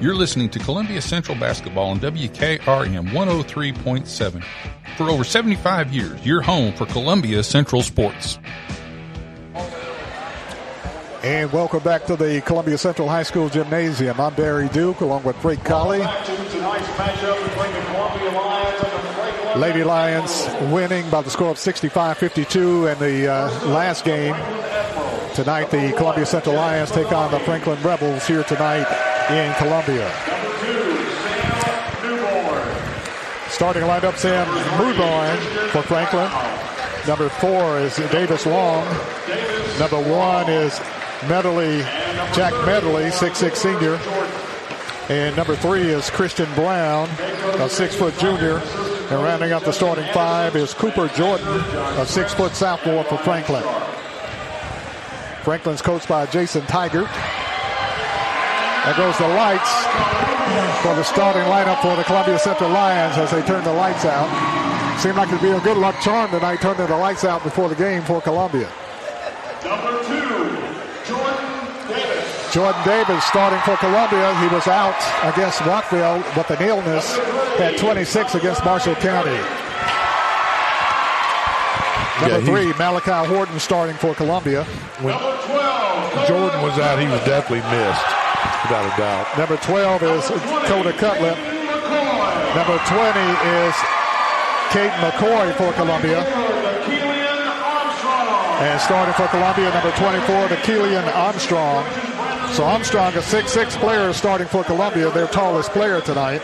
You're listening to Columbia Central Basketball on WKRM 103.7. For over 75 years, your home for Columbia Central Sports. And welcome back to the Columbia Central High School Gymnasium. I'm Barry Duke along with Frank Colley. Lady Lions winning by the score of 65-52 in the uh, last game. Tonight, the Columbia Central Lions take on the Franklin Rebels here tonight in Columbia. Starting lineup, Sam Newborn for Franklin. Number four is Davis Long. Number one is Medley, Jack Medley, 6'6 senior. And number three is Christian Brown, a six-foot junior. And rounding up the starting five is Cooper Jordan, a six-foot sophomore for Franklin. Franklin's coached by Jason Tiger. There goes the lights for the starting lineup for the Columbia Central Lions as they turn the lights out. Seemed like it'd be a good luck charm tonight, turning the lights out before the game for Columbia. Number two, Jordan Davis. Jordan Davis starting for Columbia. He was out against Rockville with an illness at 26 against Marshall County. Number Yeah, three, Malachi Horton starting for Columbia. When Jordan was out, he was definitely missed, without a doubt. Number 12 is Coda Cutlip. Number 20 is Kate McCoy for Columbia. And starting for Columbia, number 24, the Keelan Armstrong. So Armstrong, a 6'6 player, starting for Columbia, their tallest player tonight.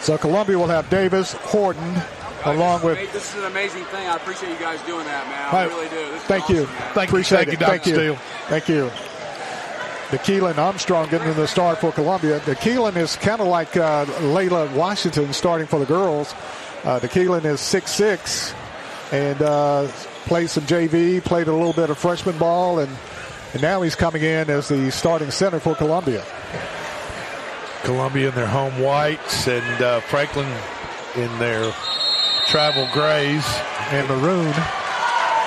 So Columbia will have Davis, Horton, along with. This is an amazing thing. I appreciate you guys doing that, man. I Right. really do. This is Thank you. man. Thank you. Thank it. you, Dr. Thank you. Steele. Thank you. The Keelan Armstrong getting in the start for Columbia. The Keelan is kind of like uh, Layla Washington starting for the girls. Uh, the Keelan is 6'6 and uh, played some JV, played a little bit of freshman ball, and, and now he's coming in as the starting center for Columbia. Columbia in their home whites and uh, Franklin in their travel grays and maroon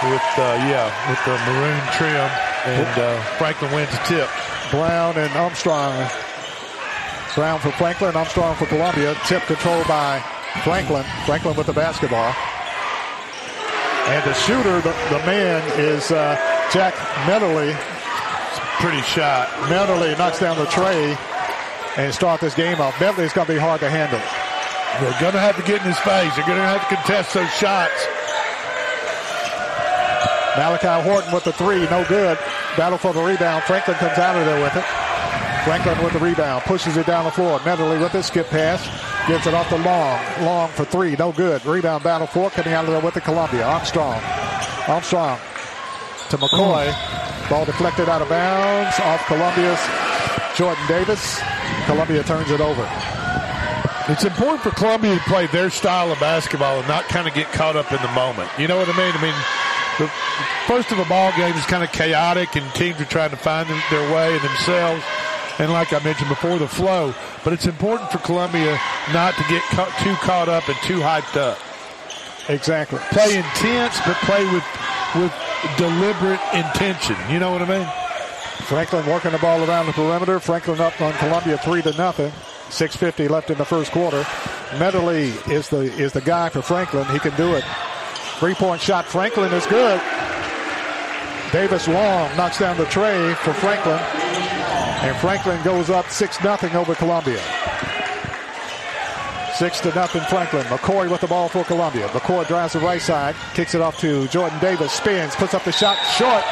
with uh, yeah with the maroon trim and uh, Franklin wins the tip. Brown and Armstrong. Brown for Franklin, Armstrong for Columbia. Tip controlled by Franklin. Franklin with the basketball. And the shooter, the, the man, is uh, Jack Medley. Pretty shot. Medley knocks down the tray and start this game off. Medley's going to be hard to handle. They're going to have to get in his face. They're going to have to contest those shots. Malachi Horton with the three, no good. Battle for the rebound. Franklin comes out of there with it. Franklin with the rebound, pushes it down the floor. Medley with it, skip pass, gets it off the Long. Long for three, no good. Rebound battle for coming out of there with the Columbia. Armstrong. Armstrong to McCoy. Ball deflected out of bounds off Columbia's Jordan Davis. Columbia turns it over. It's important for Columbia to play their style of basketball and not kind of get caught up in the moment. You know what I mean? I mean, the first of a ball game is kind of chaotic and teams are trying to find their way and themselves. And like I mentioned before, the flow. But it's important for Columbia not to get ca- too caught up and too hyped up. Exactly. Play intense, but play with with deliberate intention. You know what I mean? Franklin working the ball around the perimeter. Franklin up on Columbia three to nothing. 6.50 left in the first quarter. Medley is the is the guy for Franklin. He can do it. Three point shot. Franklin is good. Davis Long knocks down the tray for Franklin. And Franklin goes up 6 nothing over Columbia. 6 to nothing Franklin. McCoy with the ball for Columbia. McCoy drives the right side, kicks it off to Jordan Davis, spins, puts up the shot short.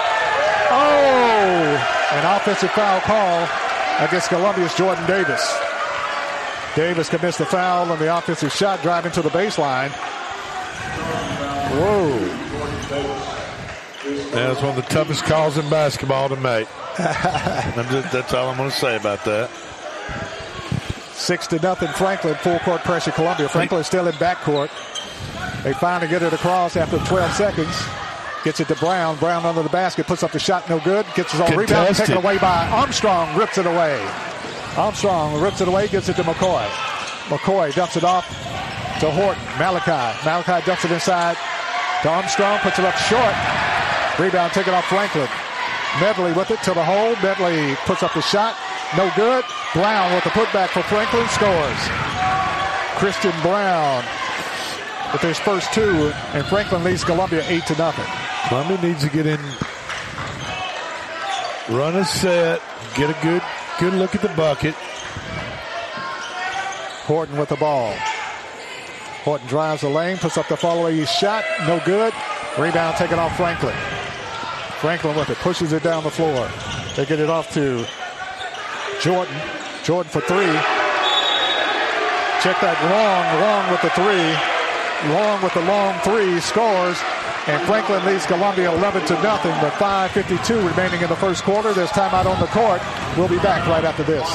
Oh! An offensive foul call against Columbia's Jordan Davis. Davis commits the foul on the offensive shot, driving to the baseline. Whoa. That's one of the toughest calls in basketball to make. Just- that's all I'm going to say about that. Six to nothing Franklin, full court pressure Columbia. Franklin still in backcourt. They finally get it across after 12 seconds. Gets it to Brown. Brown under the basket, puts up the shot, no good. Gets his own rebound, taken away by Armstrong, rips it away. Armstrong rips it away, gets it to McCoy. McCoy dumps it off to Horton. Malachi. Malachi dumps it inside to Armstrong, puts it up short. Rebound taken off Franklin. Medley with it to the hole. Medley puts up the shot. No good. Brown with the putback for Franklin scores. Christian Brown with his first two, and Franklin leads Columbia eight to nothing. Columbia needs to get in, run a set, get a good good look at the bucket. Horton with the ball. Horton drives the lane, puts up the follow-away shot, no good. Rebound taken off Franklin. Franklin with it, pushes it down the floor. They get it off to Jordan. Jordan for three. Check that long, long with the three. Long with the long three, scores. And Franklin leads Columbia 11 to nothing, but 5.52 remaining in the first quarter. There's timeout on the court. We'll be back right after this.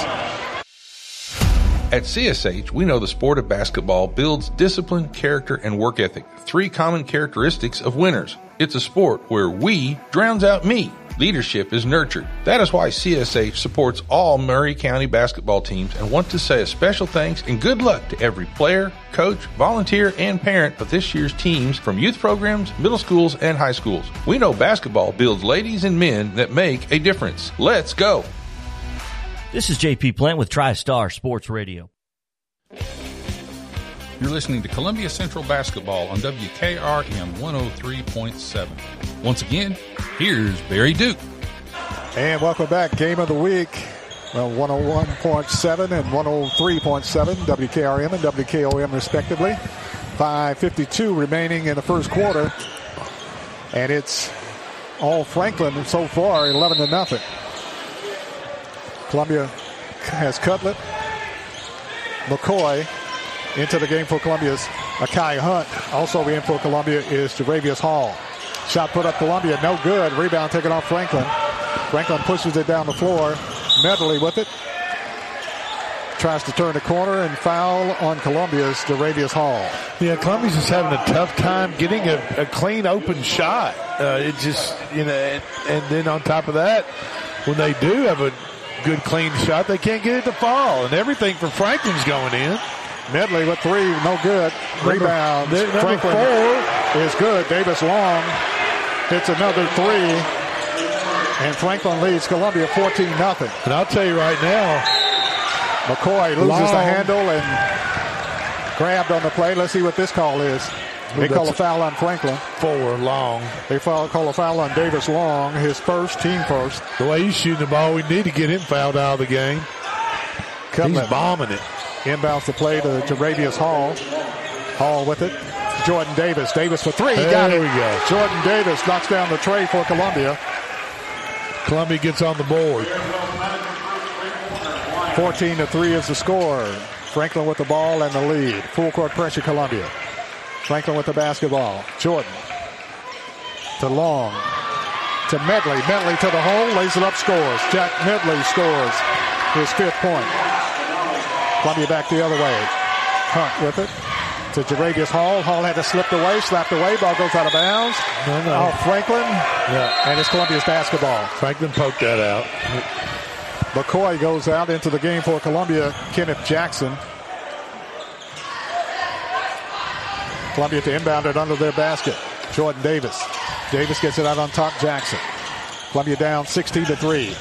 At CSH, we know the sport of basketball builds discipline, character, and work ethic, three common characteristics of winners. It's a sport where we drowns out me. Leadership is nurtured. That is why CSH supports all Maury County basketball teams and want to say a special thanks and good luck to every player, coach, volunteer, and parent of this year's teams from youth programs, middle schools, and high schools. We know basketball builds ladies and men that make a difference. Let's go. This is JP Plant with TriStar Sports Radio. You're listening to Columbia Central Basketball on WKRM 103.7. Once again, here's Barry Duke. And welcome back. Game of the week. Well, 101.7 and 103.7, WKRM and WKOM respectively. 5.52 remaining in the first quarter. And it's all Franklin so far, 11 to nothing. Columbia has Cutlip, McCoy, into the game for Columbia's Akai Hunt. Also in for Columbia is Jaravius Hall. Shot put up Columbia, no good. Rebound taken off Franklin. Franklin pushes it down the floor. Medley with it. Tries to turn the corner and foul on Columbia's Jaravius Hall. Yeah, Columbia's just having a tough time getting a, a clean open shot. Uh, it just, you know, and, and then on top of that, when they do have a good clean shot, they can't get it to fall. And everything for Franklin's going in. Medley with three, no good. Rebound. Franklin four is good. Davis Long hits another three. And Franklin leads Columbia 14 nothing. And I'll tell you right now, McCoy loses Long. the handle and grabbed on the play. Let's see what this call is. They call a foul on Franklin. Four long. They call a foul on Davis Long, his first, team first. The way he's shooting the ball, we need to get him fouled out of the game. He's bombing it. Inbounds the play to, to Ravius Hall. Hall with it. Jordan Davis. Davis for three. He got it. we go. Jordan Davis knocks down the tray for Columbia. Columbia gets on the board. 14 to 3 is the score. Franklin with the ball and the lead. Full court pressure, Columbia. Franklin with the basketball. Jordan to Long to Medley. Medley to the hole, lays it up, scores. Jack Medley scores his fifth point. Columbia back the other way. Hunt with it to Jaravius Hall. Hall had to slip away, slapped away. Ball goes out of bounds. No, no. Off Franklin. Yeah. And it's Columbia's basketball. Franklin poked that out. McCoy goes out into the game for Columbia. Kenneth Jackson. Columbia to inbound it under their basket. Jordan Davis. Davis gets it out on top. Jackson. Columbia down 16 to 3.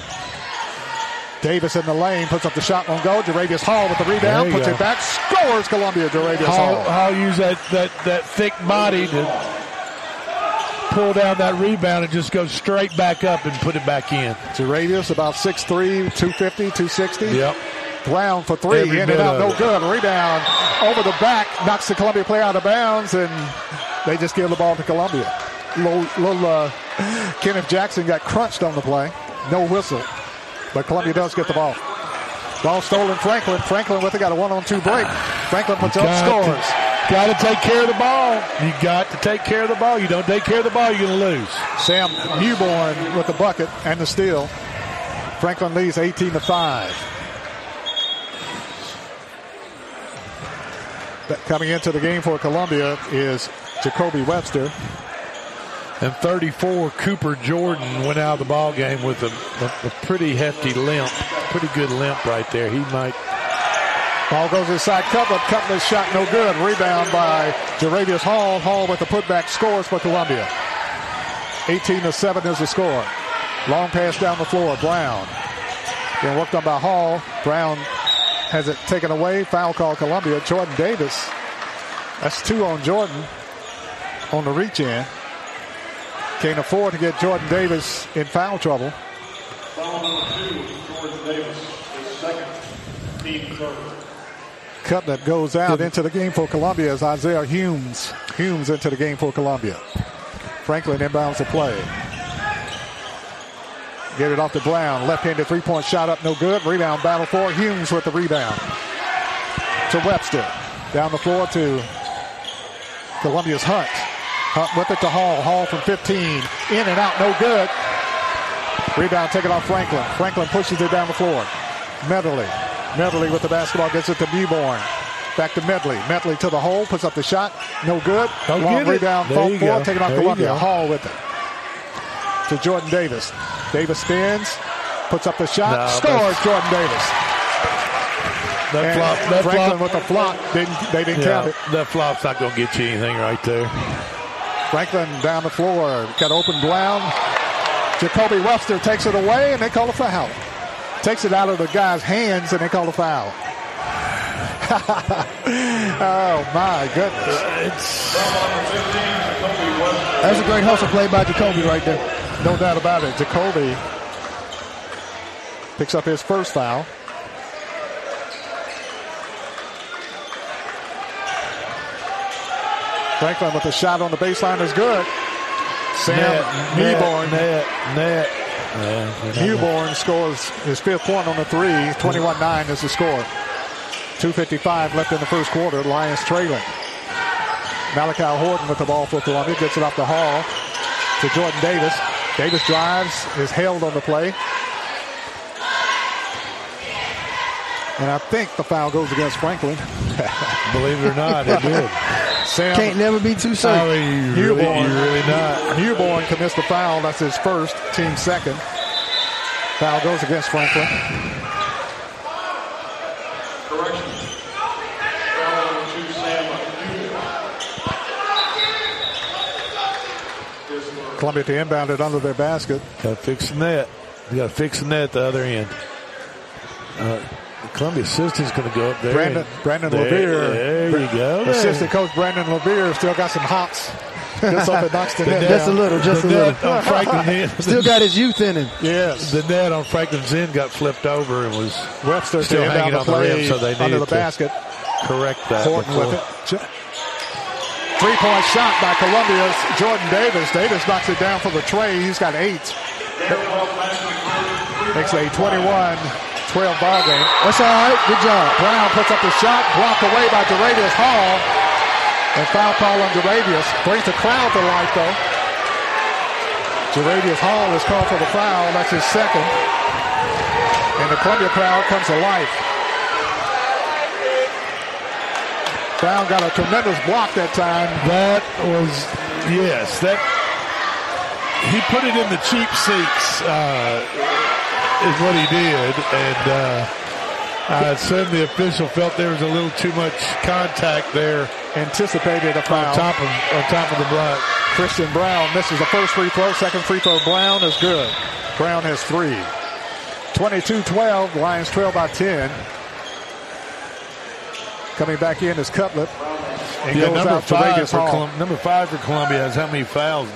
Davis in the lane, puts up the shot, won't go. Jaravius Hall with the rebound, puts go. it back, scores Columbia. Jaravius Hall. Hall. Use that, that, that thick body to pull down that rebound and just go straight back up and put it back in. Jaravius about 6'3", 250, 260. Yep. Brown for three, Every in and out, no good. Rebound over the back, knocks the Columbia player out of bounds, and they just give the ball to Columbia. Little, little uh, Kenneth Jackson got crunched on the play. No whistle. But Columbia does get the ball. Ball stolen Franklin. Franklin with it got a one-on-two break. Franklin puts up scores. Got to take care of the ball. You got to take care of the ball. You don't take care of the ball, you're going to lose. Sam Newborn with the bucket and the steal. Franklin leads 18 to 5. Coming into the game for Columbia is Jacoby Webster. And 34, Cooper Jordan went out of the ball game with a, a, a pretty hefty limp. Pretty good limp right there. He might Ball goes inside Cutler. Cutler's shot no good. Rebound by Jaravius Hall. Hall with the putback scores for Columbia. 18 to 7 is the score. Long pass down the floor. Brown. Being worked on by Hall. Brown has it taken away. Foul call Columbia. Jordan Davis. That's two on Jordan on the reach in. Can't afford to get Jordan Davis in foul trouble. Foul number two, Jordan Davis, his second, team third. Cut that goes out into the game for Columbia as Isaiah Humes. Humes into the game for Columbia. Franklin inbounds the play. Get it off to Brown. Left-handed three-point shot up, no good. Rebound battle for Humes with the rebound. To Webster. Down the floor to Columbia's Hunt. Hunt with it to Hall. Hall from 15. In and out, no good. Rebound taken off Franklin. Franklin pushes it down the floor. Medley. Medley with the basketball gets it to Mewborn. Back to Medley. Medley to the hole, puts up the shot. No good. Don't Long rebound, There fault you ball go. taken off There Columbia. Hall with it. To Jordan Davis. Davis spins, puts up the shot, No, scores Jordan Davis. That And flop, that Franklin flop, with the flop, didn't, they didn't count it. that flop's not going to get you anything right there. Franklin down the floor, got open Brown. Jacoby Webster takes it away, and they call a foul. Takes it out of the guy's hands, and they call a foul. oh my goodness! That's a great hustle play by Jacoby right there. No doubt about it. Jacoby picks up his first foul. Franklin with a shot on the baseline is good. Sam Newborn. net, net. Yeah, Newborn scores his fifth point on the three. 21-9 is the score. 2.55 left in the first quarter. Lions trailing. Malachi Horton with the ball for Columbia. Gets it off the hall to Jordan Davis. Davis drives, is held on the play. And I think the foul goes against Franklin. Believe it or not, it did. Sam Can't never be too certain. I mean, you really, you really not. Newborn commits the foul. That's his first, team second. Foul goes against Franklin. Correction. Foul number two, Sam Newborn. His third. Columbia to inbound it under their basket. Got to fix the net. You got to fix the net at the other end. Uh, the Columbia assistant's going to go up there. Brandon- and- Brandon there, Levere. There you go. There. Assistant coach Brandon Levere still got some hops. Just up and knocks the net Just a little, just a the little. net on Franklin's end. Still got his youth in him. Yes. the net on Franklin's end got flipped over and was Webster still to hanging the on the rim, so they under needed the to basket. correct that. Horton with it. Three-point shot by Columbia's Jordan Davis. Davis knocks it down for the tray. He's got eight. Makes a 21-12 ball game. That's all right. Good job. Brown puts up the shot, blocked away by Jaravius Hall. And foul call on Jaravius. Brings the crowd to life, though. Jaravius Hall is called for the foul. That's his second. And the Columbia crowd comes to life. Brown got a tremendous block that time. That was yes. That he put it in the cheap seats uh, is what he did, and uh, I assume the official felt there was a little too much contact there Anticipated a foul. on top of on top of the block. Christian Brown misses the first free throw. Second free throw, Brown is good. Brown has three. 22-12, Lions trail by 10. Coming back in is Cutlip. And Yeah, goes number five for Colum- number five for Columbia has how many fouls?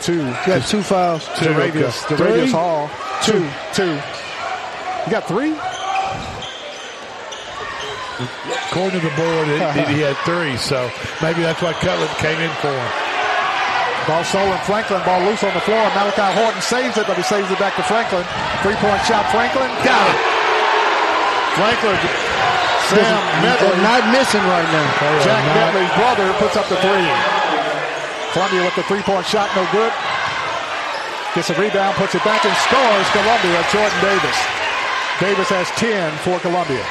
Two. Got two fouls. To Radius. okay. To Radius Three? Hall. Two. Two. You got three? According to the board, it, he had three, so maybe that's why Cutler came in for him. Ball stolen. Franklin. Ball loose on the floor. Malachi Horton saves it, but he saves it back to Franklin. Three-point shot. Franklin. Got it. Franklin. Sam They're Medley. not missing right now. Jack not- Medley's brother puts up the three. Columbia with the three-point shot, no good. Gets a rebound, puts it back, and scores Columbia. Jordan Davis. Davis has 10 for Columbia.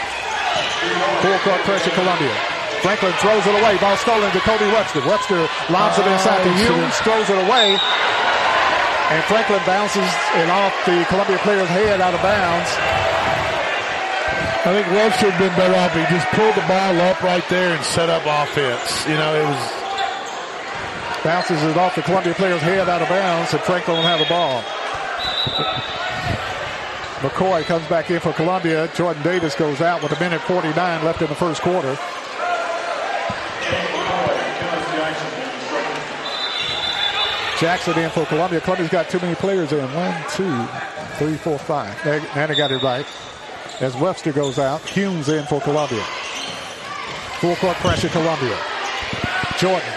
Full court pressure, Columbia. Franklin throws it away. Ball stolen to Kobe Webster. Webster lobs it inside to Humes, throws it away. And Franklin bounces it off the Columbia player's head out of bounds. I think Webster would have been better off he just pulled the ball up right there and set up offense. You know, it was Bounces it off the Columbia player's head out of bounds, and Franklin will have a ball. McCoy comes back in for Columbia. Jordan Davis goes out with a minute 49 left in the first quarter. Jackson in for Columbia. Columbia's got too many players in. One, two, three, four, five. And they got it right. As Webster goes out, Humes in for Columbia. Full court pressure, Columbia. Jordan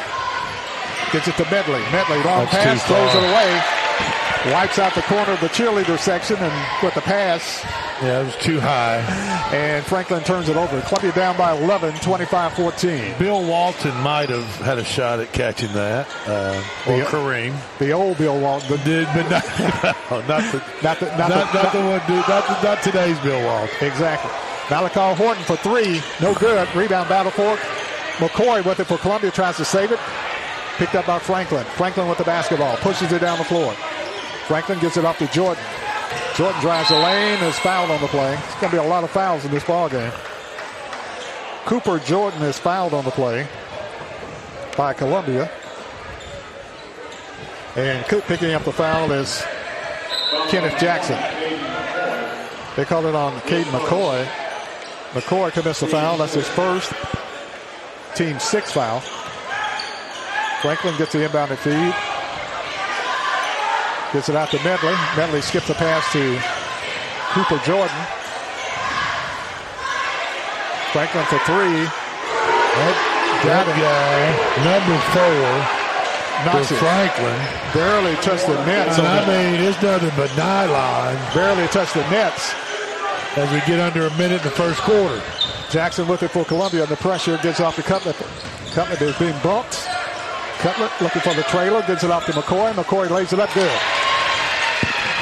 gets it to Medley. Medley, long That's pass, throws it away. Wipes out the corner of the cheerleader section and with the pass. Yeah, it was too high. And Franklin turns it over. Columbia down by 11, 25-14. Bill Walton might have had a shot at catching that, uh, or The- Kareem. The old Bill Walton. But Did, but not, no, not the Not the, not, not the, not the one, dude, not, the, not today's Bill Walton. Exactly. Malachi Horton for three. No good. Rebound battle for. McCoy with it for Columbia. Tries to save it. Picked up by Franklin. Franklin with the basketball. Pushes it down the floor. Franklin gets it off to Jordan. Jordan drives the lane. Is fouled on the play. It's going to be a lot of fouls in this ball game. Cooper Jordan is fouled on the play by Columbia. And Cook picking up the foul is Kenneth Jackson. They called it on Caden McCoy. McCoy commits the foul. That's his first team six foul. Franklin gets the inbounded feed. Gets it out to Medley. Medley skips the pass to Cooper Jordan. Franklin for three. That guy, number four, Knocks. Franklin. Barely touched the nets. And I mean, it's nothing but nylon barely touched the nets. as we get under a minute in the first quarter. Jackson with it for Columbia. The pressure gets off to Cutler. Cutler is being bumped. Cutler looking for the trailer. Gets it off to McCoy. McCoy lays it up good.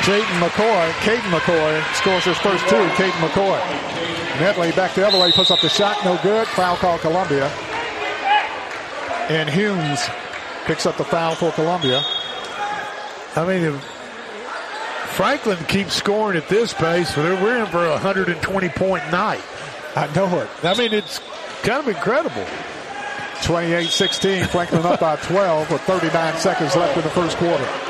Jaden McCoy, Caden McCoy scores his first two. Caden McCoy. Medley back the other way, puts up the shot, no good. Foul call Columbia. And Humes picks up the foul for Columbia. I mean, if Franklin keeps scoring at this pace, we're we're in for a 120 point night. I know it. I mean, it's kind of incredible. 28-16, Franklin up by 12 with 39 seconds left in the first quarter.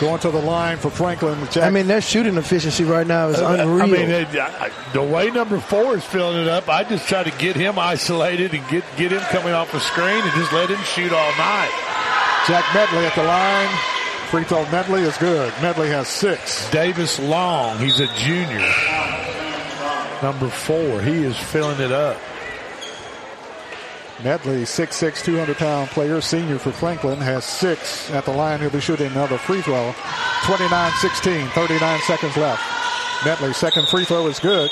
Going to the line for Franklin. Jack- I mean, their shooting efficiency right now is unreal. I mean, it, I, the way number four is filling it up, I just try to get him isolated and get get him coming off the screen and just let him shoot all night. Jack Medley at the line. Free throw Medley is good. Medley has six. Davis Long, he's a junior. Number four, he is filling it up. Medley, 6'6", 200-pound player, senior for Franklin, has six at the line. He'll be shooting another free throw. 29-16, 39 seconds left. Medley's second free throw is good.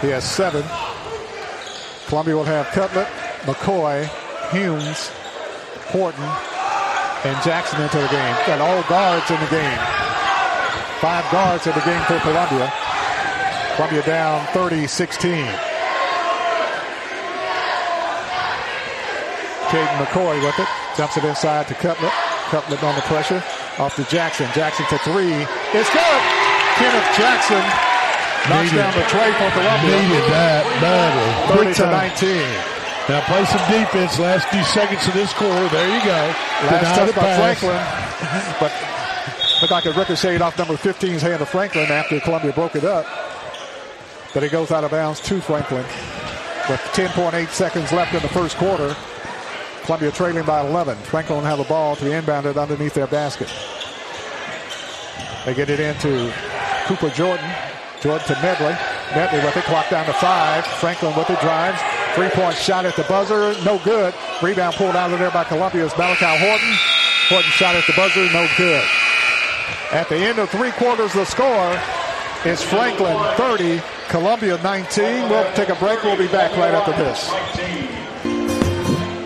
He has seven. Columbia will have Cutlip, McCoy, Humes, Horton, and Jackson into the game. Got all guards in the game. Five guards in the game for Columbia. Columbia down 30-16. Caden McCoy with it. Jumps it inside to Cutlip. Cutlip on the pressure. Off to Jackson. Jackson for three. It's good. Kenneth Jackson knocks Needed- down the tray for Columbia. Needed that badly. 30 Big to time. 19. Now play some defense. Last few seconds of this quarter. There you go. Last touch by pass. Franklin. But looked like it ricocheted off number 15's hand to Franklin after Columbia broke it up. But it goes out of bounds to Franklin. With 10.8 seconds left in the first quarter. Columbia trailing by 11. Franklin have the ball to be inbounded underneath their basket. They get it into Cooper Jordan. Jordan to Medley. Medley with it. Clock down to five. Franklin with it. Drives. Three-point shot at the buzzer. No good. Rebound pulled out of there by Columbia's Malachi Horton. Horton shot at the buzzer. No good. At the end of three quarters, the score is Franklin 30, Columbia 19. We'll take a break. We'll be back right after this.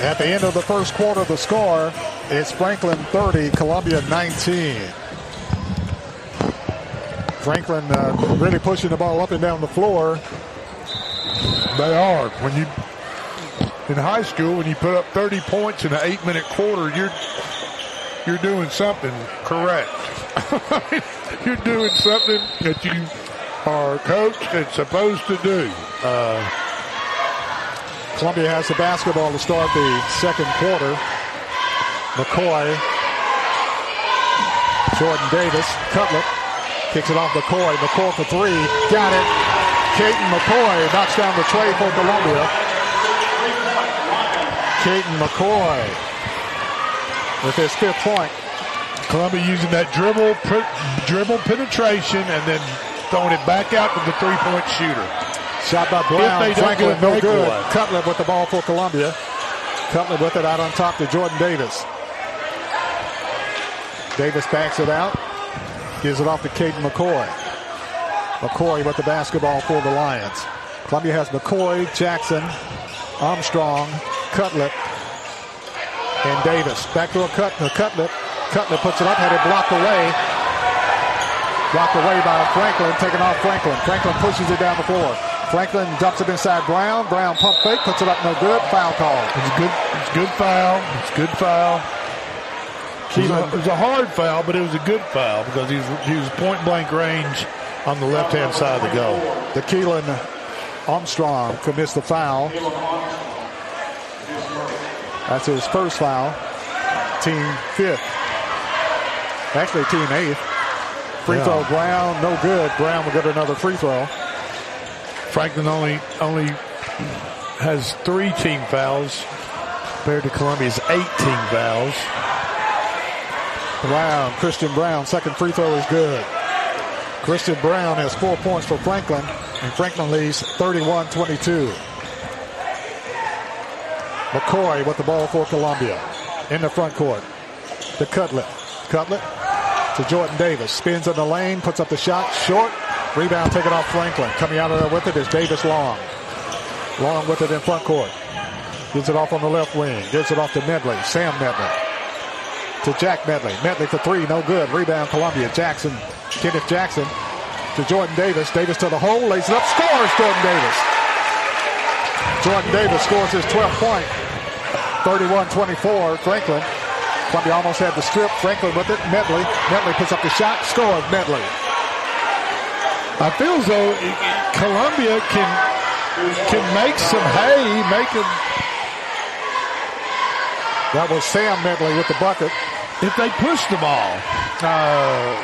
At the end of the first quarter, the score is Franklin 30, Columbia 19. Franklin uh, really pushing the ball up and down the floor. They are. When you in high school, when you put up 30 points in an eight-minute quarter, you're you're doing something correct. you're doing something that you are coached and supposed to do. Uh, Columbia has the basketball to start the second quarter. McCoy, Jordan Davis, Cutlip, kicks it off McCoy. McCoy for three, got it. Caden McCoy knocks down the tray for Columbia. Caden McCoy with his fifth point. Columbia using that dribble, dribble penetration, and then throwing it back out to the three-point shooter. Shot by Brown. Franklin, no good. One. Cutler with the ball for Columbia. Cutler with it out on top to Jordan Davis. Davis backs it out. Gives it off to Caden McCoy. McCoy with the basketball for the Lions. Columbia has McCoy, Jackson, Armstrong, Cutler, and Davis. Back to a cut. Cutler. Cutler puts it up, had it blocked away. Blocked away by Franklin, taking off Franklin. Franklin pushes it down the floor. Franklin dumps it inside Brown. Brown pump fake, puts it up no good. Foul call. It's good. It's good foul. It's good foul. It was, a, it was a hard foul, but it was a good foul because he was, he was point blank range on the left hand side of the goal. The Keelan Armstrong commits the foul. That's his first foul. Team fifth. Actually, team eighth. Free yeah. throw, Brown, no good. Brown will get another free throw. Franklin only only has three team fouls compared to Columbia's 18 fouls. Brown, Christian Brown, second free throw is good. Christian Brown has four points for Franklin, and Franklin leads 31-22. McCoy with the ball for Columbia in the front court. The Cutlip. Cutlip to Jordan Davis. Spins in the lane, puts up the shot, short. Rebound taken off Franklin. Coming out of there with it is Davis Long. Long with it in front court. Gives it off on the left wing. Gives it off to Medley. Sam Medley. To Jack Medley. Medley for three. No good. Rebound Columbia. Jackson. Kenneth Jackson to Jordan Davis. Davis to the hole. Lays it up. Scores Jordan Davis. Jordan Davis scores his 12th point. 31-24. Franklin. Columbia almost had the strip. Franklin with it. Medley. Medley puts up the shot. Scores Medley. I feel as though Columbia can can make some hay, make them. That was Sam Medley with the bucket. If they push the ball, uh,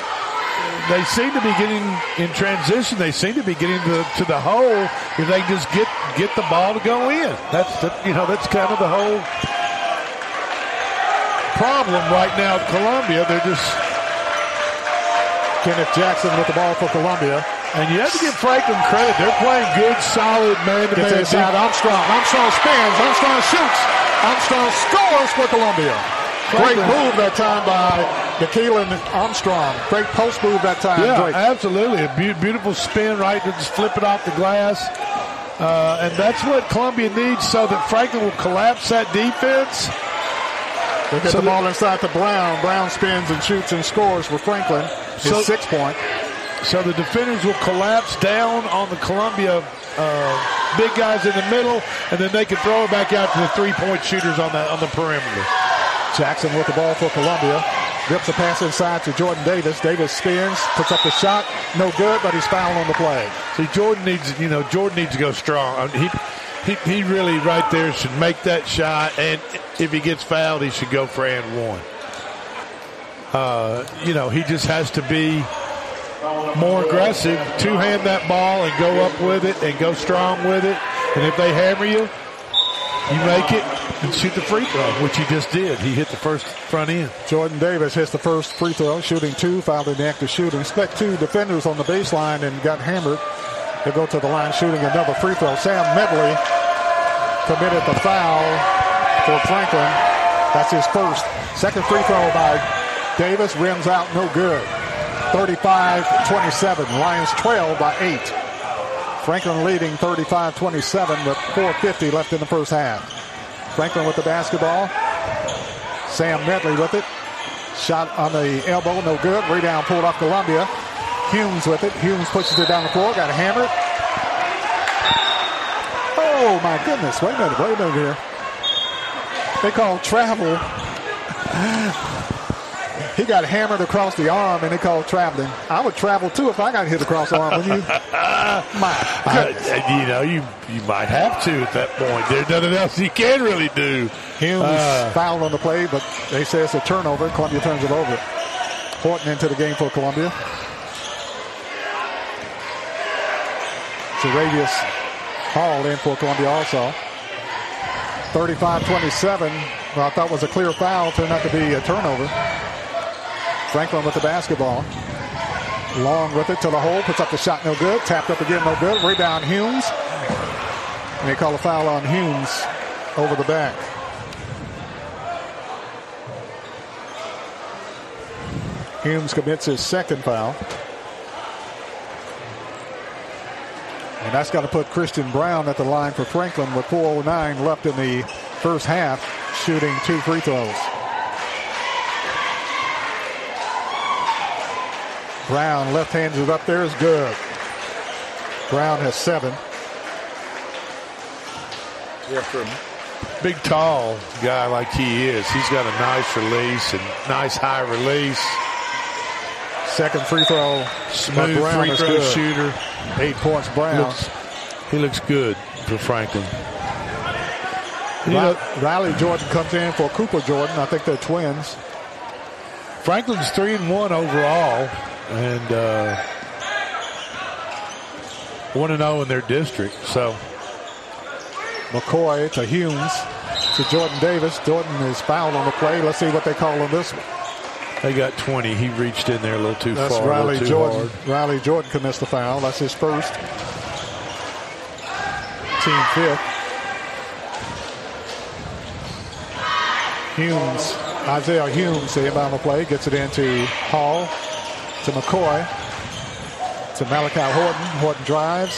they seem to be getting in transition. They seem to be getting to, to the hole. If they just get get the ball to go in, that's the, you know that's kind of the whole problem right now. At Columbia, they're just Kenneth Jackson with the ball for Columbia. And you have to give Franklin credit. They're playing good, solid man-to-man. Gets inside Armstrong. Armstrong spins. Armstrong shoots. Armstrong scores for Columbia. Franklin. Great move that time by Keelan Armstrong. Great post move that time. Yeah, Drake. absolutely. A be- beautiful spin right to just flip it off the glass. Uh, and that's what Columbia needs so that Franklin will collapse that defense. They get so the ball inside to Brown. Brown spins and shoots and scores for Franklin. His so, six point. So the defenders will collapse down on the Columbia uh, big guys in the middle, and then they can throw it back out to the three-point shooters on the on the perimeter. Jackson with the ball for Columbia. Rips a pass inside to Jordan Davis. Davis spins, puts up the shot. No good, but he's fouled on the play. See, Jordan needs, you know, Jordan needs to go strong. He, he, he really right there should make that shot, and if he gets fouled, he should go for and one. uh, you know, he just has to be more aggressive, two hand that ball and go up with it and go strong with it. And if they hammer you, you make it and shoot the free throw, which he just did. He hit the first front end. Jordan Davis hits the first free throw, shooting two, fouled in the act of shooting. Expect two defenders on the baseline and got hammered. They go to the line shooting another free throw. Sam Medley committed the foul for Franklin. That's his first. Second free throw by Davis rims out, no good. 35-27. Lions trail by eight. Franklin leading 35-27 with 4.50 left in the first half. Franklin with the basketball. Sam Medley with it. Shot on the elbow, no good. Rebound pulled off Columbia. Humes with it. Humes pushes it down the floor. Got hammered. Oh my goodness. Wait a minute. Wait a minute here. They call travel. He got hammered across the arm and they called traveling. I would travel too if I got hit across the arm, wouldn't you? Uh, you know, you you might have to at that point. There's nothing else you can really do. Humes Uh, fouled on the play, but they say it's a turnover. Columbia turns it over. Horton into the game for Columbia. Jaravius Hall in for Columbia also. 35-27. Well, I thought was a clear foul. Turned out to be a turnover. Franklin with the basketball. Long with it to the hole. Puts up the shot. No good. Tapped up again. No good. Rebound Humes. And they call a foul on Humes over the back. Humes commits his second foul. And that's got to put Christian Brown at the line for Franklin with 4.09 left in the first half, shooting two free throws. Brown left-handed it up there is good. Brown has seven. Yeah, for a big, tall guy like he is, he's got a nice release and nice high release. Second free throw. Smooth free throw good. shooter. Eight points, Brown. Looks, he looks good for Franklin. You know, Riley Jordan comes in for Cooper Jordan. I think they're twins. Franklin's three and one overall, and uh, one and zero in their district. So McCoy to Humes to Jordan Davis. Jordan is fouled on the play. Let's see what they call on this one. they got twenty. He reached in there a little too That's far, Riley Jordan. hard. Riley Jordan commits the foul. That's his first. Team fifth. Humes, Isaiah Humes, the inbound the play, gets it into Hall, to McCoy, to Malachi Horton. Horton drives,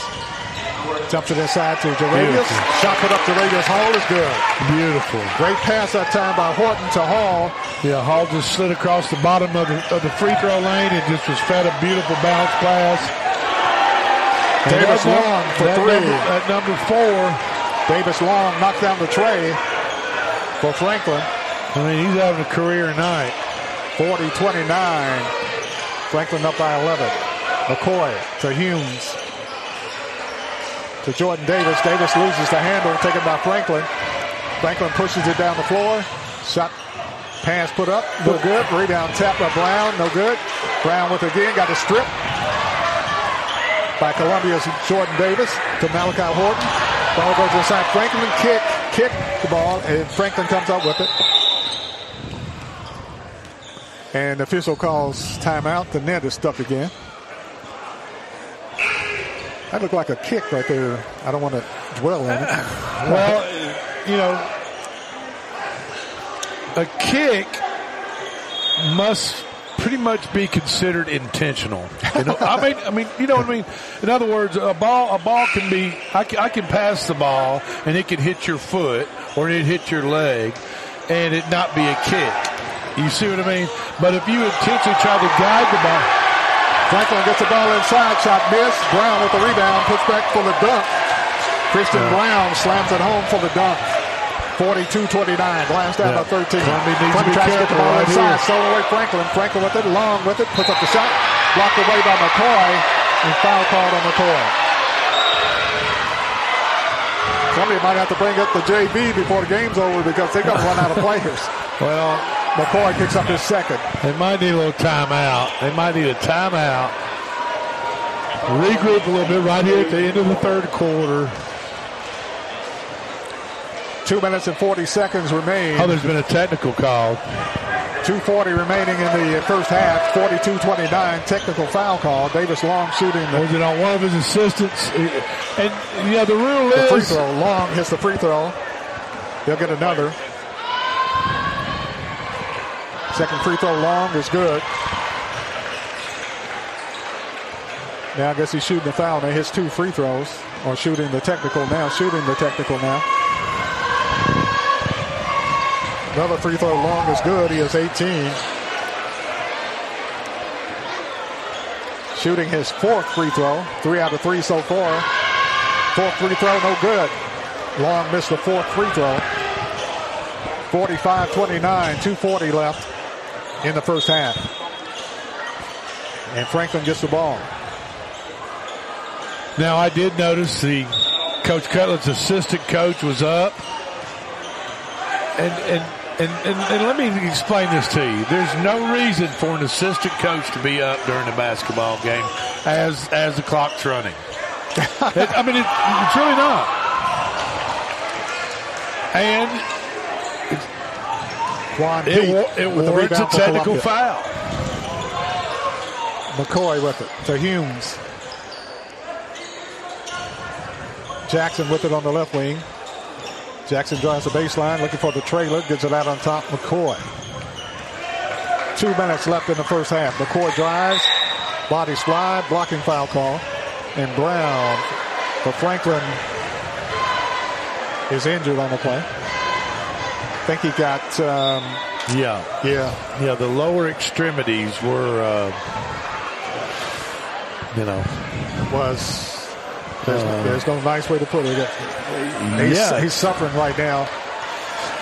jumps it inside to Jaravius. Shot put up Jaravius. Hall is good. Beautiful. Great pass that time by Horton to Hall. Yeah, Hall just slid across the bottom of the, of the free throw lane and just was fed a beautiful bounce pass. Davis that Long for that three. Number, at number four, Davis Long knocked down the tray for Franklin. I mean, he's having a career night. 40-29. Franklin up by 11. McCoy to Humes. To Jordan Davis. Davis loses the handle, taken by Franklin. Franklin pushes it down the floor. Shot pass put up. No good. Rebound tap by Brown. No good. Brown with it again. Got a strip by Columbia's Jordan Davis to Malachi Horton. Ball goes inside. Franklin kick, kick the ball, and Franklin comes up with it. And official calls timeout. The net is stuck again. That looked like a kick right there. I don't want to dwell in it. Well, you know, a kick must pretty much be considered intentional. You know, I mean, I mean, you know what I mean. In other words, a ball, a ball can be. I can, I can pass the ball and it can hit your foot or it hit your leg, and it not be a kick. You see what I mean? But if you intentionally try to guide the ball, Franklin gets the ball inside. Shot missed. Brown with the rebound. Puts back for the dunk. Christian Brown slams it home for the dunk. 42-29. Lions down Yeah. by 13. Columbia needs to be tries to get the careful ball right inside. here. Stolen away Franklin. Franklin with it. Long with it. Puts up the shot. Blocked away by McCoy. And foul called on McCoy. Columbia might have to bring up the JV before the game's over because they're going to run out of players. Well, McCoy picks up his second. They might need a little timeout. They might need a timeout. Regroup a little bit right here at the end of the third quarter. Two minutes and 40 seconds remain. Oh, there's been a technical call. 240 remaining in the first half. 42-29 technical foul call. Davis Long shooting. The, Was it on one of his assistants? And yeah, the rule the is free throw. Long hits the free throw. He'll get another. Second free throw long is good. Now I guess he's shooting the foul. Now hits two free throws. Or shooting the technical now. Shooting the technical now. Another free throw long is good. He has 18. Shooting his fourth free throw. Three out of three so far. Fourth free throw, no good. Long missed the fourth free throw. 45-29, 240 left in the first half. And Franklin gets the ball. Now I did notice the Coach Cutlip's assistant coach was up. And and, and, and and let me explain this to you. There's no reason for an assistant coach to be up during a basketball game as as the clock's running. It- I mean, it, it's really not. And Quan it, Pete it with the warrants a technical foul. McCoy with it to Humes. Jackson with it on the left wing. Jackson drives the baseline, looking for the trailer, gets it out on top. McCoy. Two minutes left in the first half. McCoy drives, body slide, blocking foul call, and Brown for Franklin is injured on the play. I think he got, um, Yeah, yeah, yeah. The lower extremities were, uh, you know, was. There's, Uh, there's no nice way to put it. He's, yeah. he's suffering right now.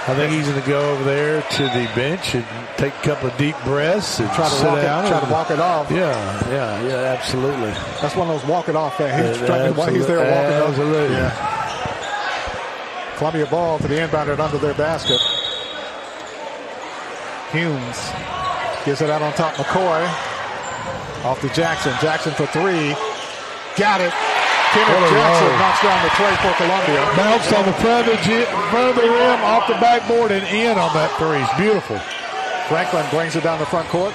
I think he's going to go over there to the bench and take a couple of deep breaths and Try to sit walk it, try to walk it off. Yeah, yeah, yeah, absolutely. That's one of those walk it off things. He's, trying to, while he's there walking off. absolutely. Yeah. Columbia ball to the inbounder under their basket. Humes gives it out on top. McCoy off to Jackson. Jackson for three. Got it. Kenneth Jackson roll. knocks down the play for Columbia. Bounce on the front of, the, front of the rim, off the backboard, and in on that three. It's beautiful. Franklin brings it down the front court.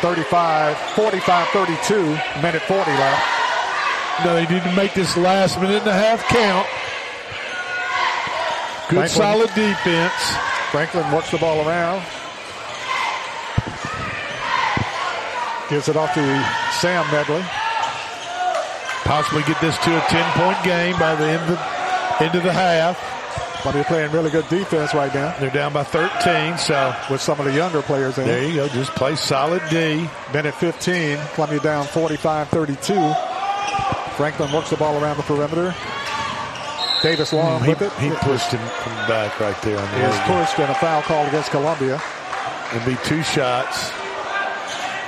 35, 45, 32, minute 40 left. No, they need to make this last minute and a half count. Good, Franklin. solid defense. Franklin works the ball around. Gives it off to Sam Medley. Possibly get this to a 10-point game by the end of the, end of the half. But they're playing really good defense right now They're down by 13, so with some of the younger players in. there you go. Just play solid D. Minute 15, Columbia down 45-32. Franklin works the ball around the perimeter. Davis hmm, Long He, with it. he pushed him from back right there on the He edge. pushed and a foul called against Columbia. It'll be two shots.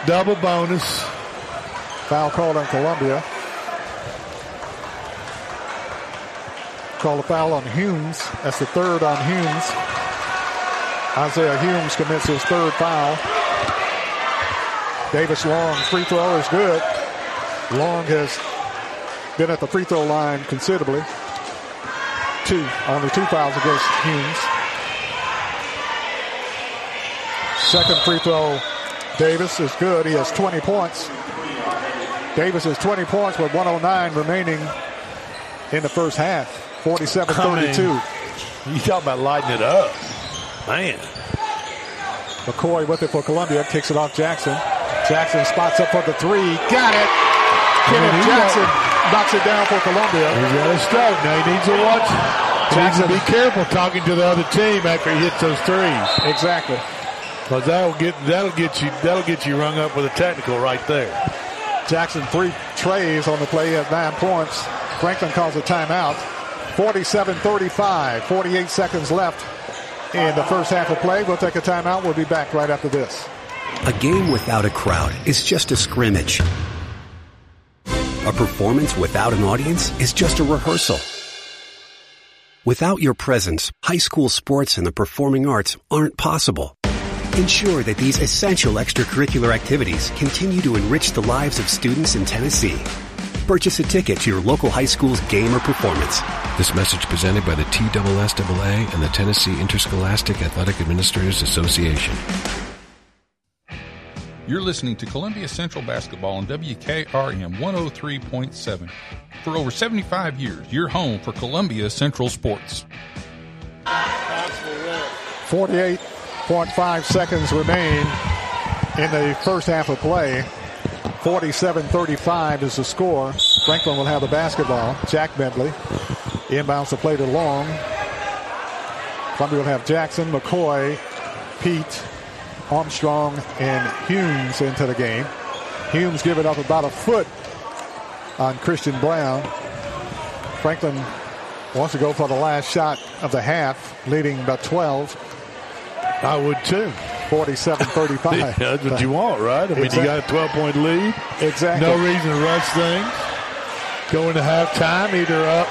Double bonus. Foul called on Columbia. Call a foul on Humes. That's the third on Humes. Isaiah Humes commits his third foul. Davis Long free throw is good. Long has been at the free throw line considerably. Two, only two fouls against Humes. Second free throw, Davis is good. He has 20 points. Davis has 20 points with 109 remaining in the first half. 47-32. You talk about lighting it up. Man. McCoy with it for Columbia. Kicks it off Jackson. Jackson spots up for the three. Got it. Kenneth Jackson knocks it down for Columbia. He's got a stroke. Now he needs to watch. He needs to be careful talking to the other team after he hits those threes. Exactly. Because that'll get that'll get you that'll get you rung up with a technical right there. Jackson three trays on the play at nine points. Franklin calls a timeout. 47-35. 48 seconds left in the first half of play. We'll take a timeout. We'll be back right after this. A game without a crowd is just a scrimmage. A performance without an audience is just a rehearsal. Without your presence, high school sports and the performing arts aren't possible. Ensure that these essential extracurricular activities continue to enrich the lives of students in Tennessee. Purchase a ticket to your local high school's game or performance. This message presented by the TSSAA and the Tennessee Interscholastic Athletic Administrators Association. You're listening to Columbia Central Basketball on WKRM 103.7. For over 75 years, your home for Columbia Central Sports. 48.5 seconds remain in the first half of play. 47-35 is the score. Franklin will have the basketball. Jack Bentley inbounds the play to Long. Columbia will have Jackson, McCoy, Pete, Armstrong, and Humes into the game. Humes giving up about a foot on Christian Brown. Franklin wants to go for the last shot of the half, leading by 12. I would too. 47-35. yeah, that's what you want, right? I mean, Exactly. you got a 12-point lead. Exactly. No reason to rush things. Going to halftime, either up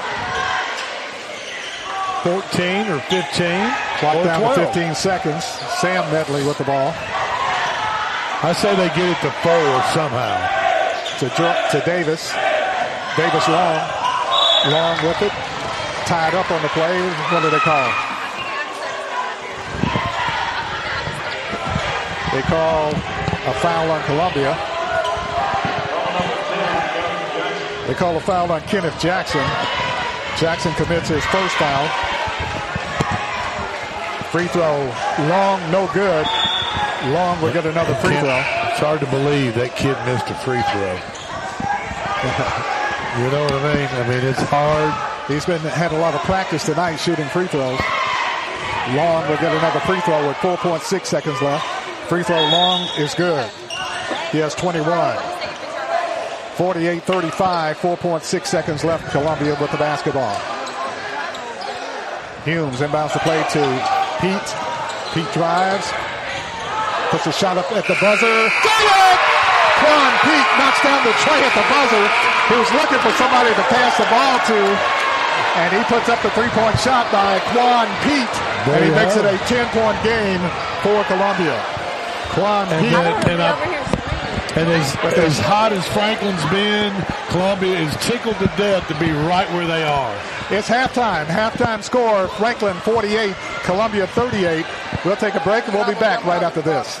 14 or 15. Clock or down 12. to 15 seconds. Sam Medley with the ball. I say they get it to four somehow. To, to Davis. Davis long. Long with it. Tied up on the play. What do they call? They call a foul on Columbia. They call a foul on Kenneth Jackson. Jackson commits his first foul. Free throw, long, no good. Long will get another free throw. It's hard to believe that kid missed a free throw. you know what I mean? I mean, it's hard. He's been had a lot of practice tonight shooting free throws. Long will get another free throw with 4.6 seconds left. Free throw long is good. He has 21. 48-35, 4.6 seconds left. Columbia with the basketball. Humes inbounds the play to Pete. Pete drives. Puts a shot up at the buzzer. Got it! Quan Pete knocks down the tray at the buzzer. He was looking for somebody to pass the ball to. And he puts up the three-point shot by Quan Pete. There and he makes it. a 10-point game for Columbia. Quan And, Pete. then- and, I- and as, as hot as Franklin's been, Columbia is tickled to death to be right where they are. It's halftime. Halftime score, Franklin 48, Columbia 38. We'll take a break and we'll be back right after this.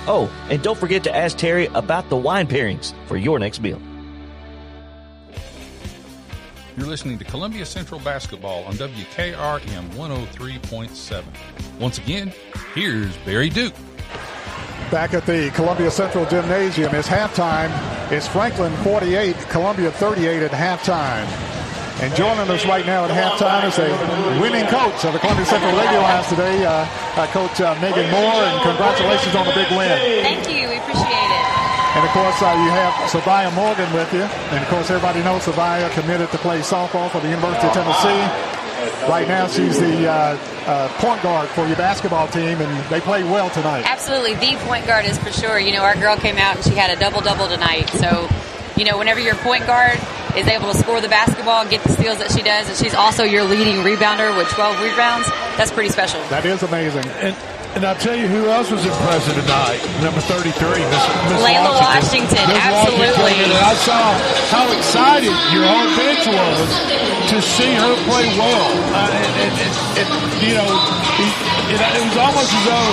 Oh, and don't forget to ask Terry about the wine pairings for your next meal. You're listening to Columbia Central Basketball on WKRM 103.7. Once again, here's Barry Duke. Back at the Columbia Central Gymnasium, it's halftime. It's Franklin 48, Columbia 38 at halftime. And joining us right now at halftime is a winning coach of the Columbia Central Lady Lions today, uh, uh, Coach uh, Megan Moore, and congratulations on the big win. Thank you. We appreciate it. And of course, uh, you have Savia Morgan with you. And of course, everybody knows Savia committed to play softball for the University of Tennessee. Right now, she's the uh, uh, point guard for your basketball team, and they played well tonight. Absolutely, the point guard is for sure. You know, our girl came out and she had a double double tonight. So, you know, whenever your point guard is able to score the basketball, and get the steals that she does, and she's also your leading rebounder with 12 rebounds, that's pretty special. That is amazing. And, and I'll tell you who else was impressive tonight. Number 33, Miss, Miss Layla Washington. Washington, Miss absolutely. Washington. I saw how excited your whole bench was to see her play well. Uh, and, and, and, and, you know, it, it, it was almost as though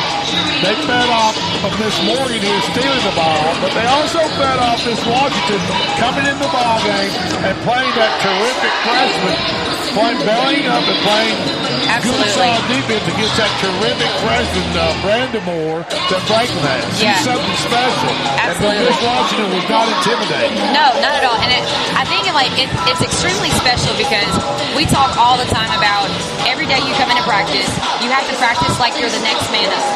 they fed off of Miss Morgan who was stealing the ball, but they also fed off this Washington coming in the ball game and playing that terrific freshman, playing bellying up and playing good solid defense against that terrific freshman uh, Brandon Moore that Franklin has. She's Yeah. something special. Absolutely. And Miss Washington was not intimidated. No, not at all. And it, I think like it, it's extremely special because we talk all the time about every day you come into practice, you have to practice like you're the next man up.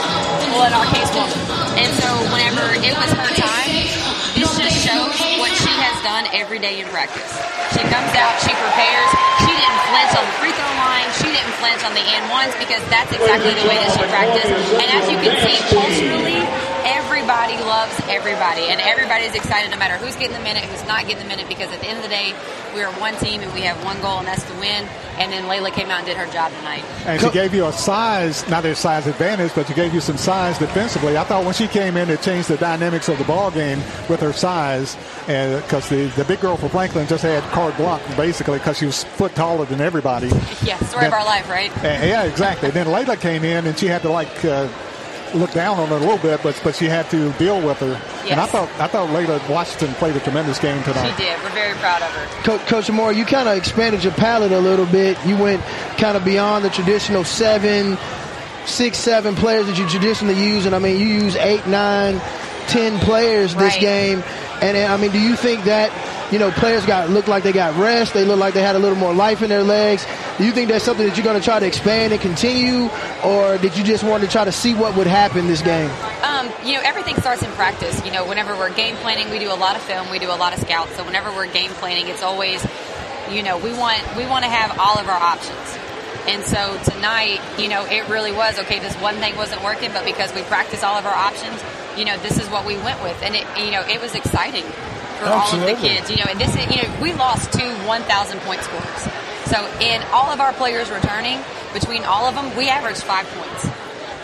Well, in our case, woman. And so whenever it was her time, this just shows what she has done every day in practice. She comes out, she prepares. She didn't flinch on the free throw line. She didn't flinch on the and ones because that's exactly the way that she practiced. And as you can see, culturally, everybody loves everybody, and everybody's excited no matter who's getting the minute, who's not getting the minute, because at the end of the day, we are one team and we have one goal, and that's to win. And then Layla came out and did her job tonight. And she gave you a size, not a size advantage, but she gave you some size defensively. I thought when she came in, it changed the dynamics of the ball game with her size, because the, the big girl for Franklin just had card blanche basically because she was foot taller than everybody. Yeah, story of our life, right? Uh, yeah, exactly. then Layla came in and she had to like uh, look down on her a little bit, but but she had to deal with her. And I thought I thought Layla Washington played a tremendous game tonight. She did. We're very proud of her. Co- Coach Moore, you kind of expanded your palette a little bit. You went kind of beyond the traditional seven, six, seven players that you traditionally use, and I mean, you use eight, nine, ten players this Right. game. And, and I mean, do you think that you know players got look like they got rest? They look like they had a little more life in their legs. Do you think that's something that you're going to try to expand and continue, or did you just want to try to see what would happen this game? Um, you know, everything starts in practice. You know, whenever we're game planning, we do a lot of film, we do a lot of scouts. So whenever we're game planning, it's always, you know, we want we want to have all of our options. And so tonight, you know, it really was okay. This one thing wasn't working, but because we practiced all of our options, you know, this is what we went with, and it, you know, it was exciting for all of the kids. You know, and this, is, you know, we lost two 1,000 point scores. So in all of our players returning, between all of them, we averaged five points.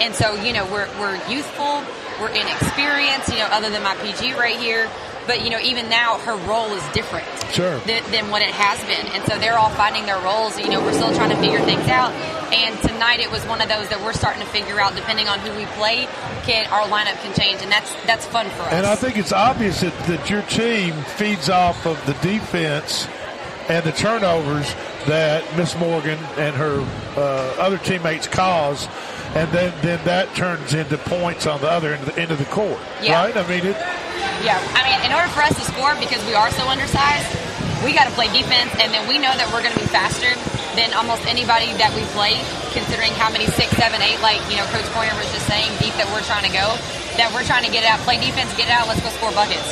And so, you know, we're, we're youthful, we're inexperienced, you know, other than my PG right here. But, you know, even now, her role is different Sure. than, than what it has been. And so they're all finding their roles. You know, we're still trying to figure things out. And tonight it was one of those that we're starting to figure out, depending on who we play, can our lineup can change. And that's that's fun for us. And I think it's obvious that, that your team feeds off of the defense and the turnovers that Miss Morgan and her uh, other teammates cause, and then, then that turns into points on the other end of the, end of the court, Yeah. right? I mean, it, Yeah, I mean, in order for us to score, because we are so undersized, we got to play defense, and then we know that we're going to be faster than almost anybody that we play, considering how many six, seven, eight, like you know, Coach Boyer was just saying, deep that we're trying to go. That we're trying to get it out, play defense, get it out, let's go score buckets.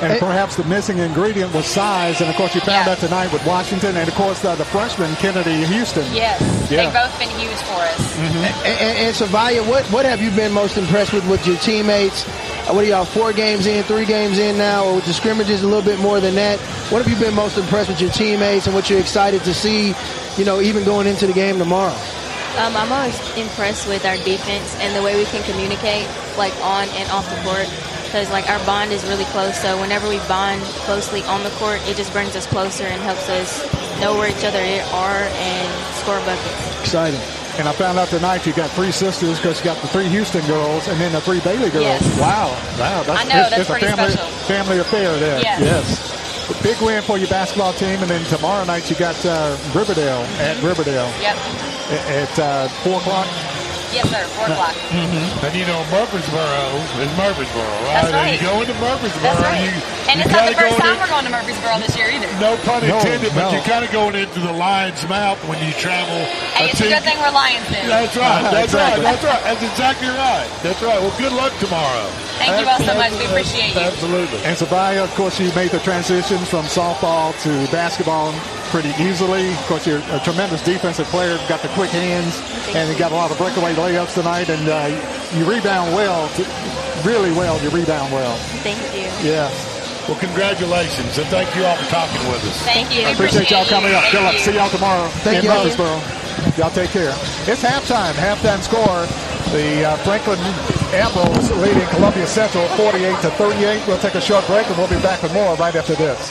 And perhaps the missing ingredient was size, and of course you found that tonight with Washington, and of course the, the freshman Kennedy Houston. Yes, Yeah. they've both been huge for us. And, and, and Savaya, what, what have you been most impressed with with your teammates? Uh, What are y'all, four games in, three games in now, or with the scrimmages a little bit more than that? What have you been most impressed with your teammates and what you're excited to see, you know, even going into the game tomorrow? Um, I'm always impressed with our defense and the way we can communicate, like on and off the court. Because like our bond is really close, so whenever we bond closely on the court, it just brings us closer and helps us know where each other are and score buckets. Exciting. And I found out tonight you got three sisters because you got the three Houston girls and then the three Bailey girls. Yes. Wow, wow, that's, I know, it's, that's it's a family special. family affair there. Yes. yes. A big win for your basketball team, and then tomorrow night you got uh, Riverdale at Riverdale Yep. at, at uh, four o'clock. Yes, sir. Four o'clock. Mm-hmm. And you know, Murfreesboro is Murfreesboro, right? That's right. And you go into Murfreesboro, That's right. you, and you it's not the first time in- we're going to Murfreesboro this year either. No pun No, intended, but you're kind of going into the lion's mouth when you travel. Hey, it's a good thing we're Lions then. That's right. That's Exactly. right. That's right. That's exactly right. That's right. Well, good luck tomorrow. Thank you all so much. We appreciate you. Absolutely. And Sabaya, of course, you made the transition from softball to basketball pretty easily. Of course, you're a tremendous defensive player, got the quick hands, and you got a lot of breakaway layups tonight, and uh, you rebound well, t- really well. You rebound well. Thank you. Yeah. Well, congratulations, and thank you all for talking with us. Thank you. I appreciate y'all coming up. Good luck. See y'all tomorrow Thank in you. Murfreesboro. Y'all take care. It's halftime. Halftime score. The uh, Franklin Admirals leading Columbia Central 48 to 38. We'll take a short break and we'll be back with more right after this.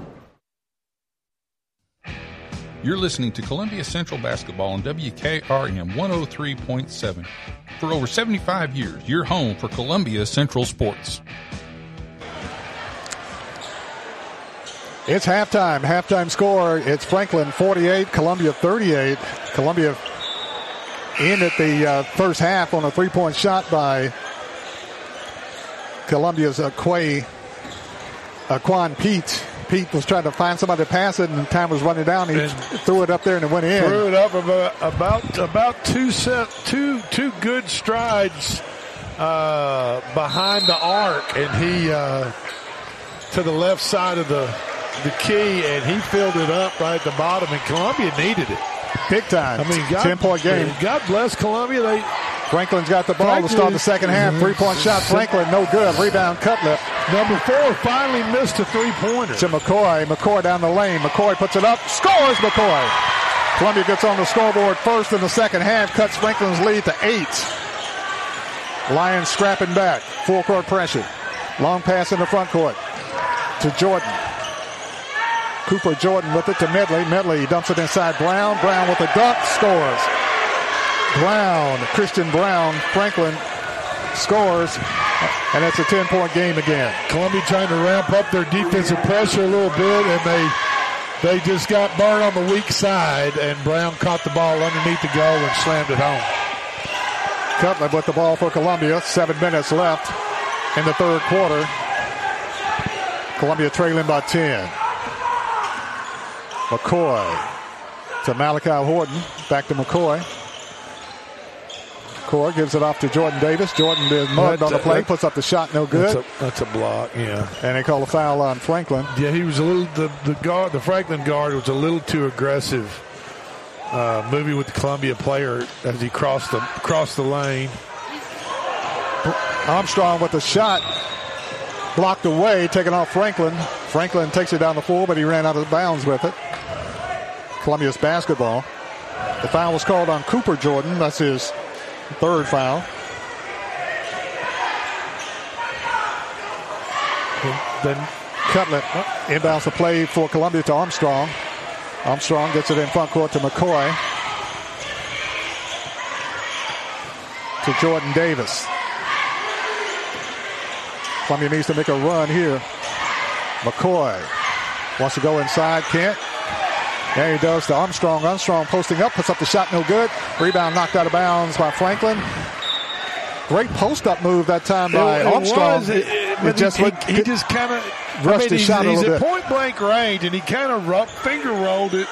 You're listening to Columbia Central Basketball on WKRM 103.7. For over 75 years, your home for Columbia Central Sports. It's halftime. Halftime score. It's Franklin 48, Columbia 38. Columbia in at the uh, first half on a three point shot by Columbia's uh, Quay, uh, Quan Pete. Pete was trying to find somebody to pass it, and time was running down. He And threw it up there and it went in. Threw it up about about, two set two two good strides uh, behind the arc, and he uh, to the left side of the the key, and he filled it up right at the bottom. And Columbia needed it big time. I mean, God, 10 point game. God bless Columbia. They Franklin's got the ball to start the second half. Mm-hmm. Three point shot. Franklin, no good. Rebound, Cutlip. Number four finally missed a three pointer. To McCoy. McCoy down the lane. McCoy puts it up. Scores McCoy. Columbia gets on the scoreboard first in the second half. Cuts Franklin's lead to eight. Lions scrapping back. Full court pressure. Long pass in the front court to Jordan. Cooper Jordan with it to Medley. Medley dumps it inside Brown. Brown with a dunk. Scores. Brown, Christian Brown, Franklin scores, and that's a 10 point game again. Columbia trying to ramp up their defensive pressure a little bit, and they they just got burned on the weak side, and Brown caught the ball underneath the goal and slammed it home. Cutlip with the ball for Columbia. Seven minutes left in the third quarter. Columbia trailing by 10. McCoy to Malachi Horton. Back to McCoy. Gives it off to Jordan Davis. Jordan is mugged on the play, puts up the shot, no good. That's a, that's a block, yeah. And they call a foul on Franklin. Yeah, he was a little. The, the guard, the Franklin guard, was a little too aggressive uh, movie with the Columbia player as he crossed the crossed the lane. Armstrong with the shot blocked away, taken off Franklin. Franklin takes it down the floor, but he ran out of bounds with it. Columbia's basketball. The foul was called on Cooper Jordan. That's his third foul. Then Cutlip uh, inbounds the play for Columbia to Armstrong. Armstrong gets it in front court to McCoy. To Jordan Davis. Columbia needs to make a run here. McCoy wants to go inside, can't. There he does to Armstrong. Armstrong posting up, puts up the shot, no good. Rebound knocked out of bounds by Franklin. Great post up move that time by It- it Armstrong. it- it- but just he, looked- he, he just kind of rushed his he's, shot a he's little at bit. point blank range, and he kind of finger rolled it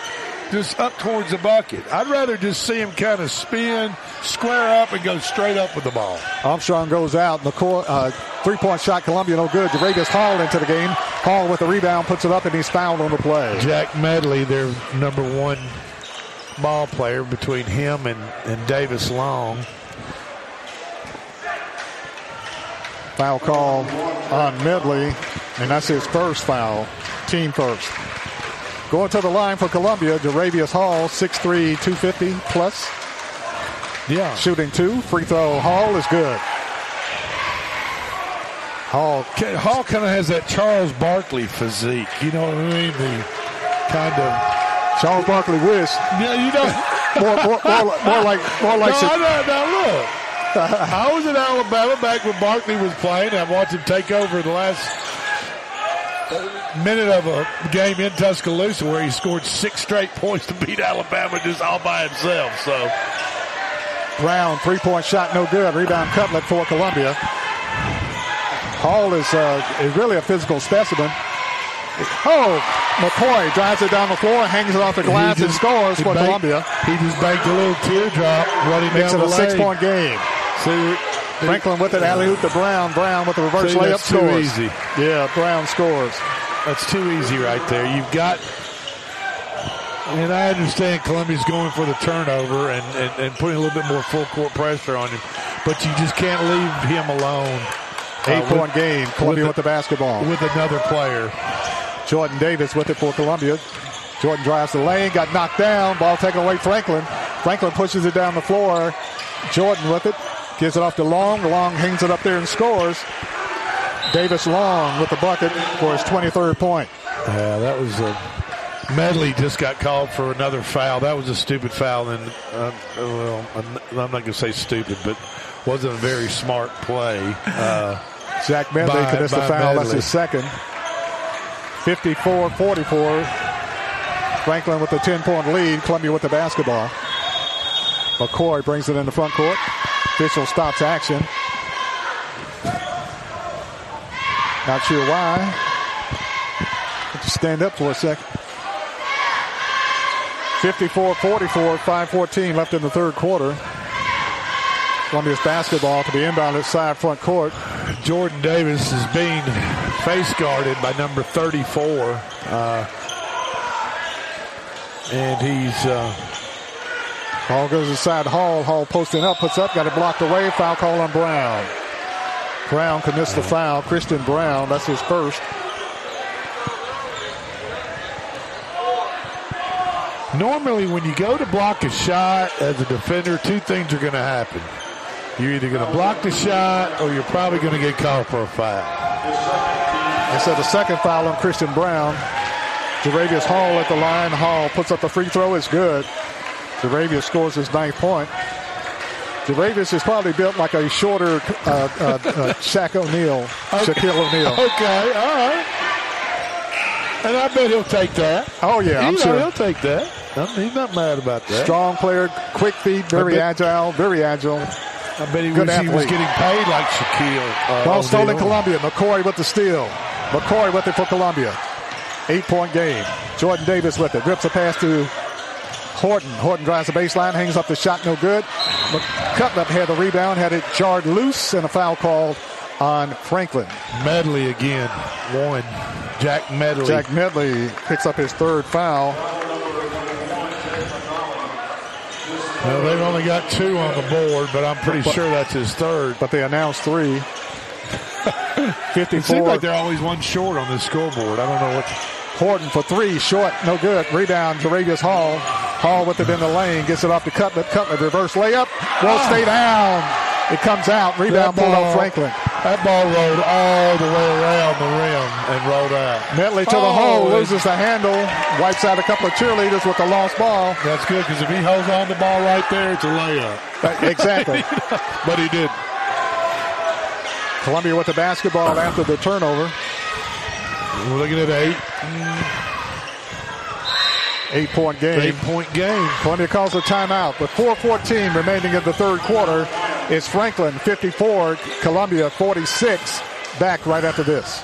just up towards the bucket. I'd rather just see him kind of spin, square up, and go straight up with the ball. Armstrong goes out. McCoy, uh, three point shot, Columbia no good. Jaravius Hall into the game. Hall with the rebound, puts it up, and he's fouled on the play. Jack Medley, their number one ball player, between him and, and Davis Long. Foul call on Medley, and that's his first foul. Team first. Going to the line for Columbia, Jaravius Hall, 6'3", 250 plus. Yeah. Shooting two. Free throw. Hall is good. Hall. Hall kind of has that Charles Barkley physique. You know what I mean? The kind of Charles Barkley wish. Yeah, you know. more, more, more, like- more like more like. no, look. I was in Alabama back when Barkley was playing. I watched him take over the last uh, minute of a game in Tuscaloosa where he scored six straight points to beat Alabama just all by himself. So Brown, three point shot, no good. Rebound Cutlip for Columbia. Hall is, uh, is really a physical specimen. Oh, McCoy drives it down the floor, hangs it off the glass, He and scores for Columbia. He just banked a little teardrop running Makes it down a the six-point game. See, Franklin with it, alley oop to Brown. Brown with the reverse See, layup that's too easy. Yeah, Brown scores. That's too easy right there. You've got, and I understand Columbia's going for the turnover and, and, and putting a little bit more full court pressure on him, but you just can't leave him alone. Uh, Eight with- point game. Columbia with, with the basketball. with another player. Jordan Davis with it for Columbia. Jordan drives the lane, got knocked down. Ball taken away Franklin. Franklin pushes it down the floor. Jordan with it. Gives it off to Long. Long hangs it up there and scores. Davis Long with the bucket for his 23rd point. Yeah, that was a. Medley just got called for another foul. That was a stupid foul, and uh, well, I'm I'm not going to say stupid, but wasn't a very smart play. Uh, Jack Medley by- commits the foul. That's his second. 54 44. Franklin with the 10 point lead. Columbia with the basketball. McCoy brings it in the front court. Official stops action. Not sure why. To stand up for a second. 54 44, 5.14 left in the third quarter. Columbia's basketball to be inbounded side front court. Jordan Davis is being face guarded by number 34. Uh, and he's. Uh, Ball goes inside Hall. Hall posting up, puts up, got it blocked away. Foul call on Brown. Brown commits the foul. Christian Brown, that's his first. Normally, when you go to block a shot as a defender, two things are going to happen. You're either going to block the shot or you're probably going to get called for a foul. And so the second foul on Christian Brown. Jaravius Hall at the line. Hall puts up the free throw. It's good. Jaravius scores his ninth point. Jaravius is probably built like a shorter uh, uh, uh, Shaq O'Neal, Shaquille O'Neal. Okay, all right. And I bet he'll take that. Oh, yeah, I'm You know, sure. He'll take that. I mean, he's not mad about that. Strong player, quick feet, very agile, very agile. I bet he Good wish he was getting paid like Shaquille. Uh, Ball stolen Columbia. McCoy with the steal. McCoy with it for Columbia. Eight point game. Jordan Davis with it. Rips a pass to Horton. Horton drives the baseline, hangs up the shot, no good. But Cutlip had the rebound, had it jarred loose, and a foul called on Franklin. Medley again. One. Jack Medley. Jack Medley picks up his third foul. Well, they've only got two on the board, but I'm pretty But- sure that's his third. But they announced three. 54. It seems like they're always one short on the scoreboard. I don't know what. Horton for three, short, no good. Rebound, Jaravius Hall. Hall with it in the lane, gets it off to Cutlip. Cutlip reverse layup, won't ah. stay down. It comes out. Rebound pulled off Franklin. That ball rolled all the way around the rim and rolled out. Medley to the Oh, hole, loses the handle, wipes out a couple of cheerleaders with the lost ball. That's good because if he holds on the ball right there, it's a layup. Uh, exactly. but he did. Columbia with the basketball after the turnover. We're looking at eight. Eight point game. Eight point game. Columbia calls a timeout with 4.14 remaining in the third quarter. It's Franklin 54, Columbia 46. Back right after this.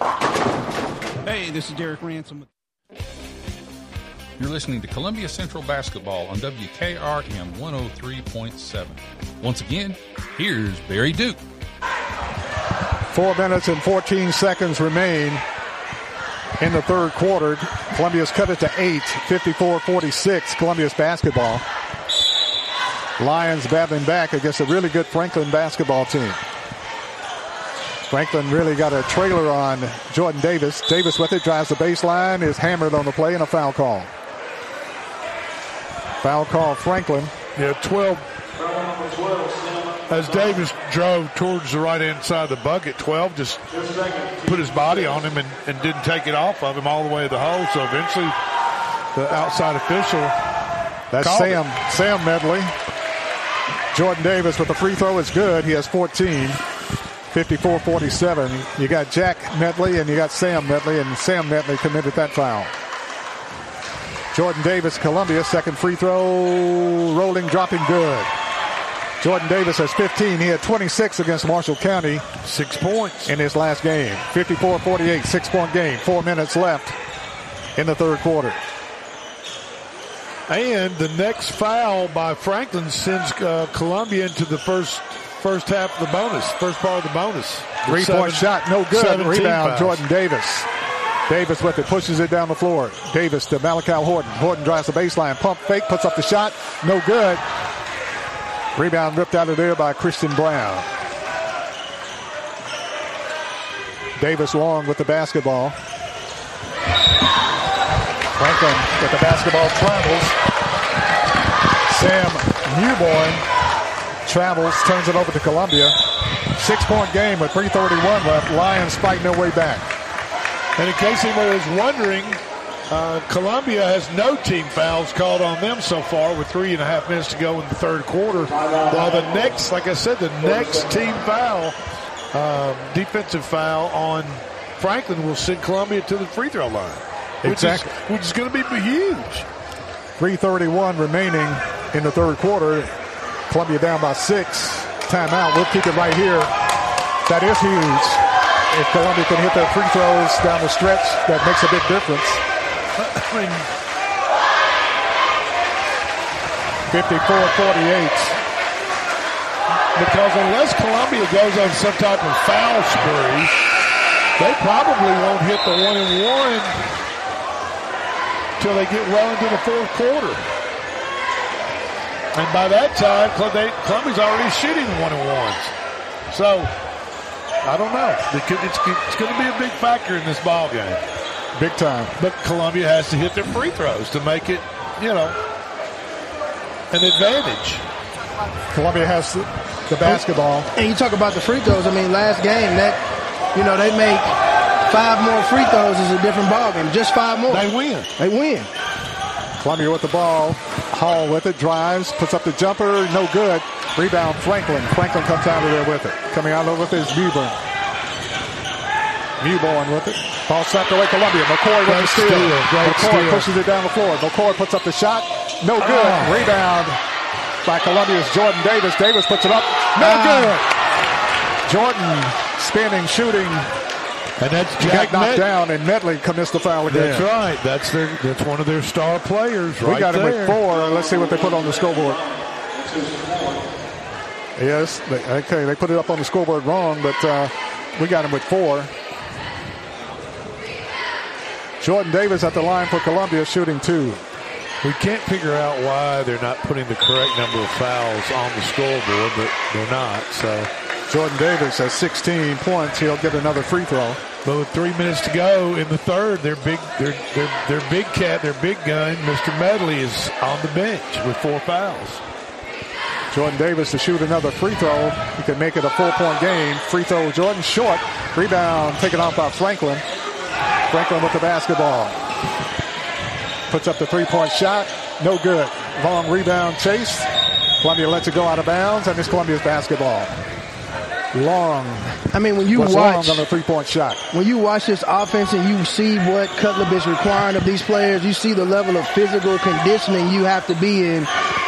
Hey, this is Derek Ransom. You're listening to Columbia Central Basketball on WKRM 103.7. Once again, here's Barry Duke. Four minutes and 14 seconds remain in the third quarter. Columbia's cut it to eight, 54-46, Columbia's basketball. Lions battling back against a really good Franklin basketball team. Franklin really got a trailer on Jordan Davis. Davis with it, drives the baseline, is hammered on the play, and a foul call. Foul call, Franklin. Yeah, 12. As Davis drove towards the right hand side of the bucket, 12 just put his body on him and, and didn't take it off of him all the way to the hole. So eventually, the outside official. That's Sam, it. Sam Medley. Jordan Davis with the free throw is good. He has 14. 54-47. You got Jack Medley and you got Sam Medley, and Sam Medley committed that foul. Jordan Davis, Columbia, second free throw, rolling, dropping, good. Jordan Davis has 15. He had 26 against Marshall County. Six points. In his last game. 54-48, six-point game. Four minutes left in the third quarter. And the next foul by Franklin sends uh, Columbia into the first first half of the bonus, first part of the bonus. Three Seven- point shot, no good. Rebound, fouls. Jordan Davis. Davis with it, pushes it down the floor. Davis to Malachi Horton. Horton drives the baseline, pump fake, puts up the shot, no good. Rebound ripped out of there by Christian Brown. Davis long with the basketball. Franklin with the basketball travels. Sam Newborn travels, turns it over to Columbia. Six point game with 3.31 left. Lions fighting their way back. And in case anybody was wondering, uh, Columbia has no team fouls called on them so far with three and a half minutes to go in the third quarter. While the next, like I said, the next team foul, um, defensive foul on Franklin will send Columbia to the free throw line. Which Exactly. Is, which is going to be huge. 3.31 remaining in the third quarter. Columbia down by six. Timeout. We'll keep it right here. That is huge. If Columbia can hit their free throws down the stretch, that makes a big difference. I 54-48. because unless Columbia goes on some type of foul spree, they probably won't hit the one and one till they get well into the fourth quarter. And by that time, Columbia's already shooting one and ones. So I don't know. It It's, it's going to be a big factor in this ball game. Big time. But Columbia has to hit their free throws to make it, you know, an advantage. Columbia has the, the basketball. And you talk about the free throws. I mean, last game that you know they make five more free throws is a different ball game. Just five more. They win. They win. Columbia with the ball. Hall with it, drives, puts up the jumper, no good. Rebound, Franklin. Franklin comes out of there with it. Coming out of with it is Mewborn. Mewborn with it. Ball slapped away Columbia. McCoy with the steal. steal, McCoy steal. pushes it down the floor. McCoy puts up the shot. No good. Oh. Rebound. by Columbia's Jordan Davis. Davis puts it up. No Ah. good. Jordan spinning, shooting. And that's He Jack got knocked Med- down, and Medley commits the foul again. That's right. That's their. That's one of their star players. Right We got him there. with four. Let's see what they put on the scoreboard. Yes, they, okay, they put it up on the scoreboard wrong, but uh, we got him with four. Jordan Davis at the line for Columbia, shooting two. We can't figure out why they're not putting the correct number of fouls on the scoreboard, but they're not. So Jordan Davis has 16 points. He'll get another free throw. But with three minutes to go in the third, their big, their their their big cat, their big gun, Mr. Medley is on the bench with four fouls. Jordan Davis to shoot another free throw. He can make it a four-point game. Free throw, Jordan short. Rebound taken off by Franklin. Franklin with the basketball. Puts up the three-point shot. No good. Long rebound chase. Columbia lets it go out of bounds, and it's Columbia's basketball. Long. I mean, when you watch long on the three-point shot. when you watch this offense and you see what Cutlip is requiring of these players, you see the level of physical conditioning you have to be in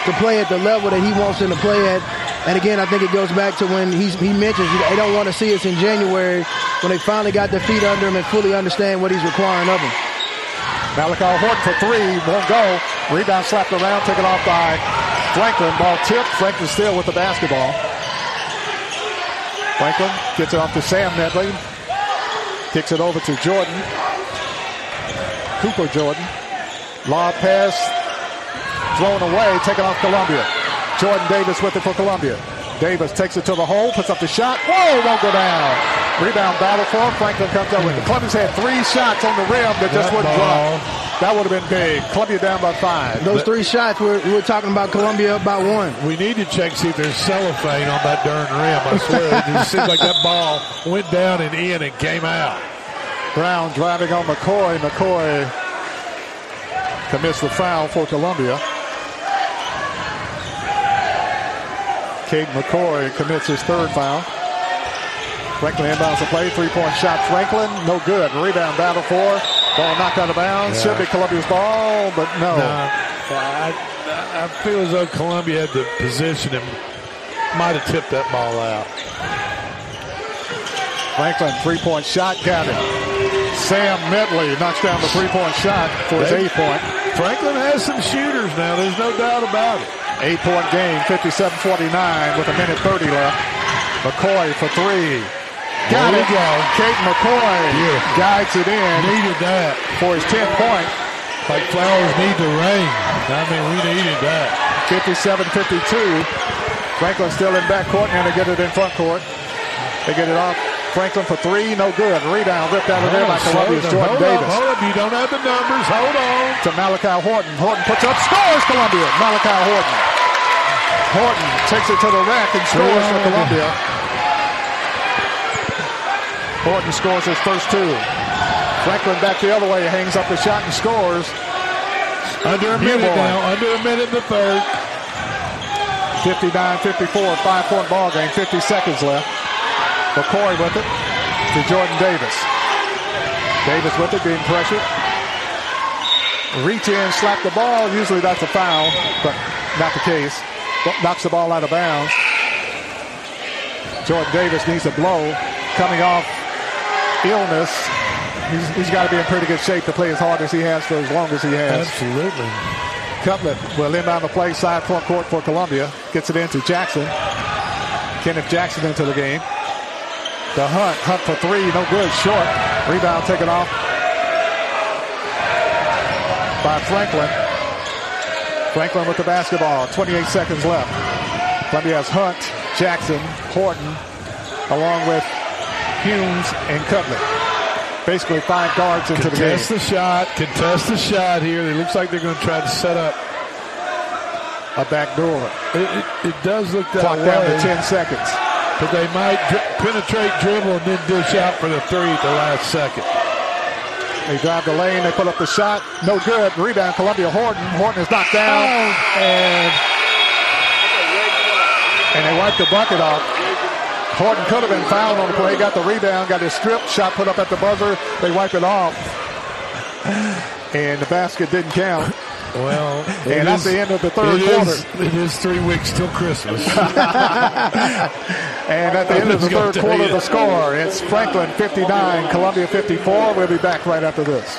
to play at the level that he wants them to play at. And again, I think it goes back to when he's, he mentions they don't want to see us in January when they finally got their feet under him and fully understand what he's requiring of them. Malachi Horton for three, won't go. Rebound slapped around, taken off by Franklin. Ball tipped. Franklin still with the basketball. Franklin gets it off to Sam Medley. Kicks it over to Jordan. Cooper Jordan. Lob pass. Thrown away, taken off Columbia. Jordan Davis with it for Columbia. Davis takes it to the hole, puts up the shot. Whoa, won't go down. Rebound battle for him. Franklin comes up with it. Columbia's had three shots on the rim that just wouldn't ball. drop. That would have been big. Columbia down by five. Those three shots, we're, we're talking about Columbia up by one. We need to check see if there's cellophane on that darn rim. I swear, it just seems like that ball went down and in and came out. Brown driving on McCoy. McCoy commits the foul for Columbia. Cade McCoy commits his third foul. Franklin inbounds the play. Three-point shot. Franklin, no good. Rebound battle for. Ball knocked out of bounds. Yeah. Should be Columbia's ball, but no. No, I, I feel as though Columbia had the position and might have tipped that ball out. Franklin, three-point shot, got it. Sam Medley knocks down the three-point shot for his They- eighth point. Franklin has some shooters now. There's no doubt about it. Eight-point game, 57-49 with a minute 30 left. McCoy for three. Got There it. go. Cade McCoy Beautiful. guides it in Needed that. for his 10th point. Like flowers need the rain. I mean, we needed that. 57-52. Franklin still in backcourt, and they get it in front court. They get it off. Franklin for three, no good. Rebound ripped out of there oh, by Hold on, Columbia's hold Jordan up, Davis. Hold up, you don't have the numbers. Hold on. to Malachi Horton. Horton puts up, scores Columbia. Malachi Horton. Horton takes it to the rack and scores for Columbia. Horton scores his first two. Franklin back the other way, hangs up the shot and scores. Under a minute now. Under a minute in the third. 59-54, five-point ball game, 50 seconds left. McCoy with it to Jordan Davis. Davis with it, being pressured. Reach in, slap the ball. Usually that's a foul, but not the case. Knocks the ball out of bounds. Jordan Davis needs a blow. Coming off illness. He's, he's got to be in pretty good shape to play as hard as he has for as long as he has. Absolutely. Cutlip will inbound the play side front court for Columbia. Gets it into Jackson. Kenneth Jackson into the game. The Hunt. Hunt for three. No good. Short. Rebound taken off by Franklin. Franklin with the basketball. 28 seconds left. Columbia has Hunt, Jackson, Horton, along with Humes and Cutlip. Basically five guards into the game. Contest the shot. Contest the shot here. It looks like they're going to try to set up. A back door. It, it, it does look that Clock way. down to 10 seconds. But they might dri- penetrate, dribble, and then dish out for the three at the last second. They drive the lane. They put up the shot. No good. Rebound. Columbia Horton. Horton is knocked down. Oh, and, and they wipe the bucket off. Horton could have been fouled on the play. Got the rebound. Got his strip shot put up at the buzzer. They wipe it off. And the basket didn't count. Well, and that's is- the end of the third it quarter. is- it is three weeks till Christmas. And at the end of the I was gonna third quarter, you. the score it's Franklin 59, Columbia 54. We'll be back right after this.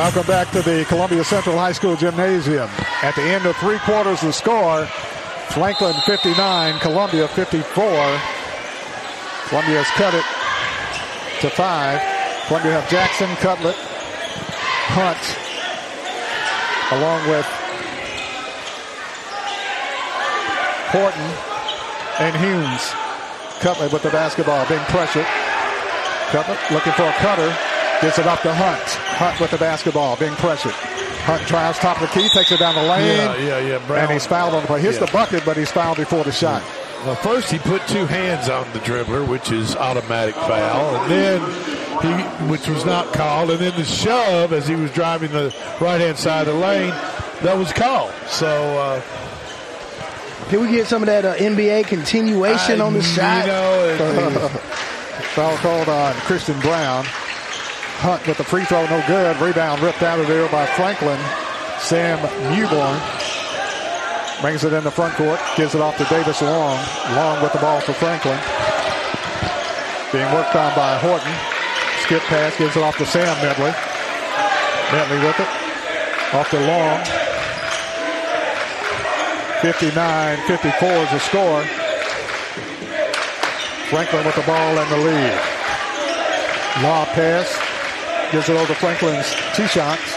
Welcome back to the Columbia Central High School Gymnasium. At the end of three quarters, the score Franklin 59, Columbia 54. Columbia has cut it to five. Columbia have Jackson, Cutlip, Hunt, along with Horton and Humes. Cutlip with the basketball, being pressured. Cutlip looking for a cutter. Gets it up to Hunt. Hunt with the basketball, being pressured. Hunt drives top of the key, takes it down the lane. Yeah, yeah, yeah. Brown. And he's fouled on the play. Hits Yeah. the bucket, but he's fouled before the shot. Well, first he put two hands on the dribbler, which is automatic foul, and then he, which was not called, and then the shove as he was driving the right hand side of the lane, that was called. So uh, Can we get some of that uh, NBA continuation I- on the shot? You know, it- Foul called on Christian Brown. Hunt with the free throw, no good. Rebound ripped out of there by Franklin. Sam Newborn brings it in the front court, gives it off to Davis Long. Long with the ball for Franklin. Being worked on by Horton. Skip pass, gives it off to Sam Medley. Medley with it. Off to Long. 59-54 is the score. Franklin with the ball and the lead. Law pass. Gives it over to Franklin's two shots.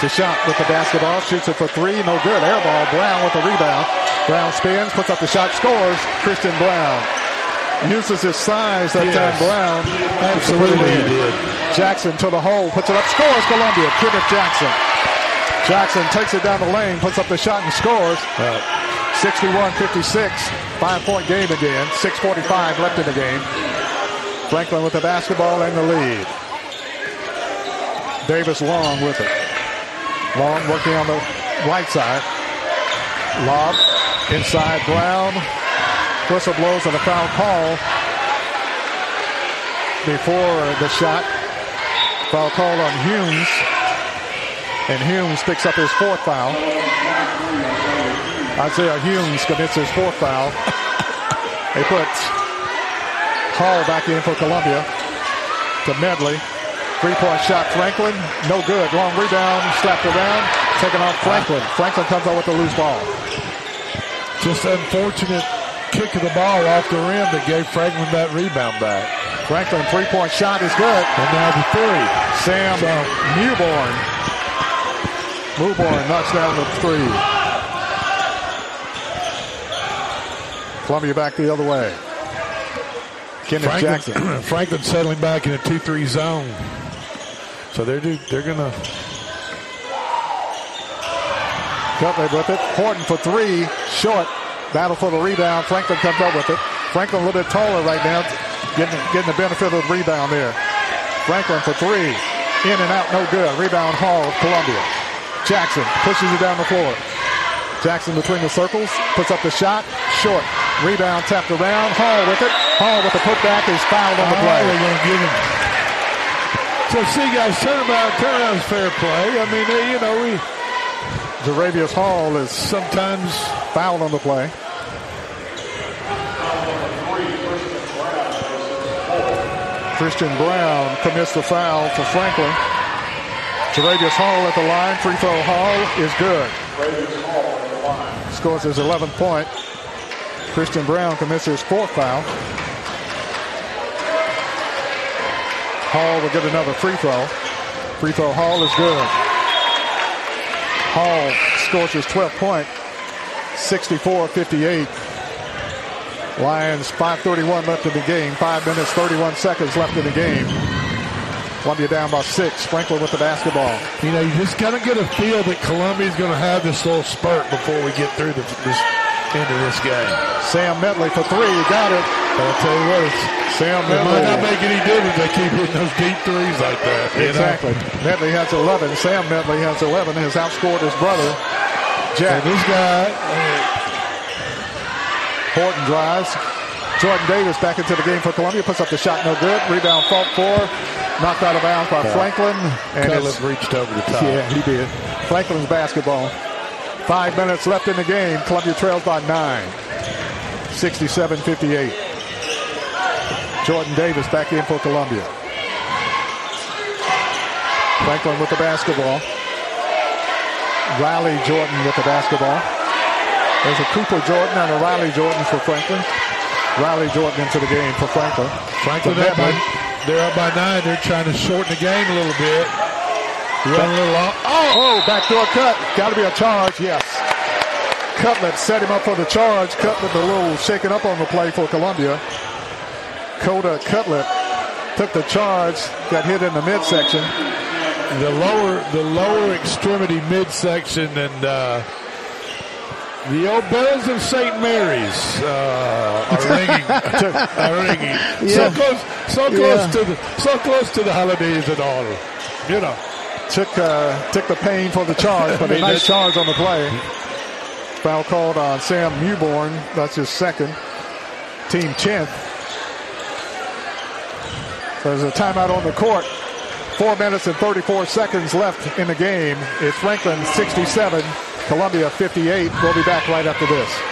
To shot with the basketball. Shoots it for three. No good. Air ball. Brown with the rebound. Brown spins. Puts up the shot. Scores. Christian Brown. Uses his size that Yes. time. Brown. Absolutely to put it he did. Jackson to the hole. Puts it up. Scores Columbia. Kenneth Jackson. Jackson takes it down the lane. Puts up the shot and scores. 61-56. Five-point game again. 6.45 left in the game. Franklin with the basketball and the lead. Davis Long with it. Long working on the right side. Lob inside Brown. Whistle blows and a foul call before the shot. Foul call on Humes. And Humes picks up his fourth foul. Isaiah Humes commits his fourth foul. They put Hall back in for Columbia to Medley. Three-point shot, Franklin, no good. Long rebound, slapped around, taken off Franklin. Franklin comes out with the loose ball. just unfortunate kick of the ball off the rim that gave Franklin that rebound back. Franklin three-point shot is good. And now the three. Sam Newborn. Newborn knocks down the three. Columbia back the other way. Kenneth Franklin, Jackson. Franklin settling back in a 2-3 zone. So they're do- they're gonna Cutlip with it. Horton for three. Short. Battle for the rebound. Franklin comes up with it. Franklin a little bit taller right now. Getting, getting the benefit of the rebound there. Franklin for three. In and out, no good. Rebound Hall, of Columbia. Jackson pushes it down the floor. Jackson between the circles. Puts up the shot. Short. Rebound tapped around. Hall with it. Hall with the putback is fouled on the play. they're gonna give him. So see, guys, turn around, turn around fair play. I mean, they, you know, we Jaravius Hall is sometimes fouled on the play. Christian Brown commits the foul for Franklin. Jaravius Hall at the line. Free throw Hall is good. Scores his 11th point. Christian Brown commits his fourth foul. Hall will get another free throw. Free throw Hall is good. Hall scores his 12th point. 64-58. Lions 5.31 left in the game. 5 minutes, 31 seconds left in the game. Columbia down by six. Franklin with the basketball. You know, you just kind of get a feel that Columbia's going to have this little spurt before we get through the, this into this game. Sam Medley for three. Got it. I'll tell you what, Sam Medley. might not make any difference. They keep hitting those deep threes like that. you know? Exactly. Medley has 11. Sam Medley has 11. Has outscored his brother, Jack. And this guy, uh, Horton drives. Jordan Davis back into the game for Columbia. Puts up the shot, no good. Rebound, fault four. Knocked out of bounds by Yeah. Franklin. And it's- reached over the top. Yeah, he did. Franklin's basketball. Five minutes left in the game. Columbia trails by nine. 67-58. Jordan Davis back in for Columbia. Franklin with the basketball. Riley Jordan with the basketball. There's a Cooper Jordan and a Riley Jordan for Franklin. Riley Jordan into the game for Franklin. Franklin, they're, Medley. by, they're up by nine. They're trying to shorten the game a little bit. Run a little long. Oh, oh, backdoor cut. Got to be a charge, yes. Cutlip set him up for the charge. Cutlip a little shaken up on the play for Columbia. Coda Cutlip took the charge, got hit in the midsection. The lower, the lower extremity midsection, and uh, the old bells of St. Mary's uh, are ringing. are ringing. So close, so close Yeah. to the, so close to the holidays and all. You know. Took uh, took the pain for the charge, but I a nice charge on the play. Foul called on Sam Newborn. That's his second. Team 10th. There's a timeout on the court. Four minutes and 34 seconds left in the game. It's Franklin 67, Columbia 58. We'll be back right after this.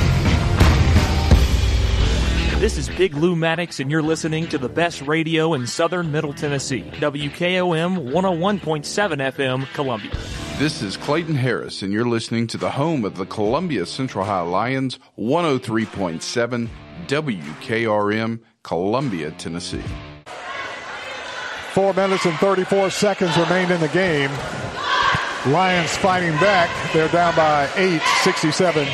This is Big Lou Maddox, and you're listening to the best radio in southern Middle Tennessee. WKOM 101.7 FM, Columbia. This is Clayton Harris, and you're listening to the home of the Columbia Central High Lions, 103.7 WKRM, Columbia, Tennessee. Four minutes and 34 seconds remain in the game. Lions fighting back. They're down by eight, 67.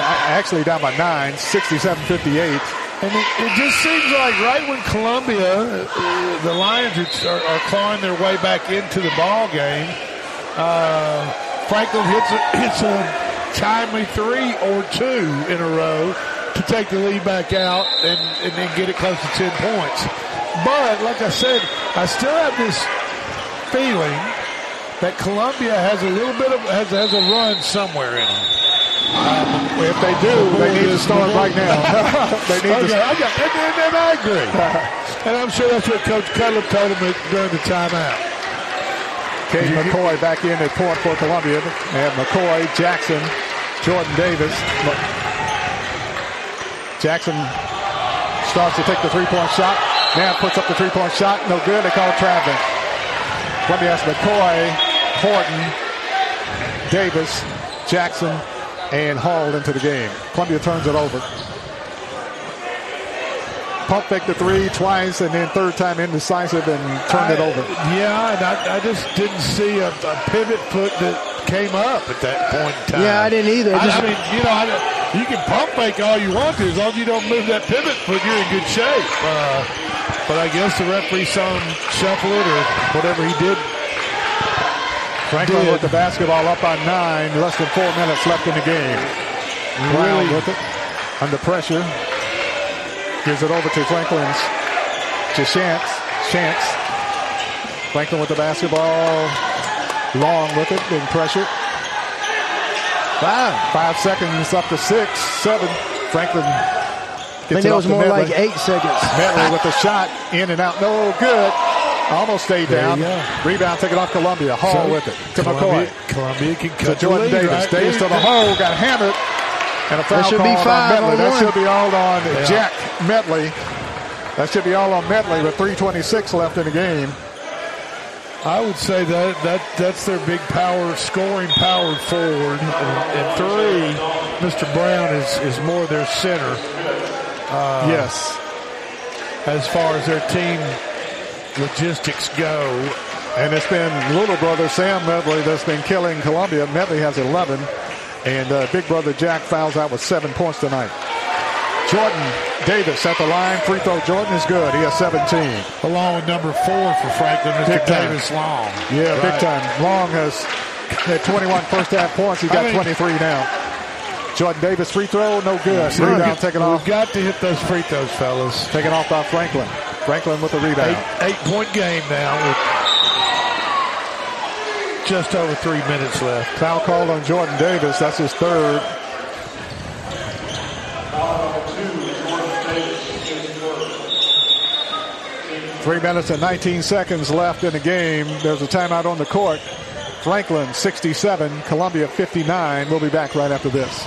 Actually down by nine, 67-58. And it, it just seems like right when Columbia, uh, the Lions are, are, clawing their way back into the ball game, uh, Franklin hits a, hits a timely three or two in a row to take the lead back out and, and then get it close to 10 points. But like I said, I still have this feeling that Columbia has a little bit of has, has a run somewhere in them. Uh, if they do, they need to start right now. they need okay, to. I got, and, and, and I agree. and I'm sure that's what Coach Cutlip told him during the timeout. Cade McCoy back in at point for Columbia. And McCoy, Jackson, Jordan Davis. Jackson starts to take the three-point shot. Now puts up the three-point shot. No good. They call traveling. Columbia has McCoy, Horton, Davis, Jackson, and hauled into the game. Columbia turns it over. Pump fake the three twice, and then third time indecisive and turned it over. Yeah, and I, I just didn't see a, a pivot foot that came up at that point in time. Yeah, I didn't either. I, Just- I mean, you know, I, you can pump fake all you want to, as long as you don't move that pivot foot, you're in good shape. Uh, but I guess the referee saw him shuffle it or whatever he did. Franklin Did. with the basketball up by nine, less than four minutes left in the game. Brown Really? with it, under pressure. Gives it over to Franklin's, to Chance. Chance. Franklin with the basketball. Long with it, being pressured. Five. Five seconds up to six, seven. Franklin gets I think it off was more Medley. like eight seconds. Medley with the shot, in and out, no good. Almost stayed There down. Rebound taken off Columbia. Hall So, with it to Columbia- McCoy. Columbia can cut the Jordan Davis. right? Davis to the hole, got hammered. And a foul should be called on Medley. on that should be all on Yeah. Jack Medley. That should be all on Medley with 3.26 left in the game. I would say that that that's their big power scoring power forward. And, and three, Mr. Brown is is more their center. Uh, yes. As far as their team logistics go, And it's been little brother Sam Medley that's been killing Columbia. Medley has 11. And uh, big brother Jack fouls out with seven points tonight. Jordan Davis at the line. Free throw. Jordan is good. He has 17. along with number four for Franklin, Mr. Big time. Davis Long. Yeah, big time. Long has had 21 first half points. He's got I mean- 23 now. Jordan Davis free throw, no good. Right. Rebound taken off. We've got to hit those free throws, fellas. Taken off by Franklin. Franklin with the rebound. Eight, eight point game now with just over three minutes left. Foul called on Jordan Davis. That's his third. Three minutes and 19 seconds left in the game. There's a timeout on the court. Franklin 67, Columbia 59. We'll be back right after this.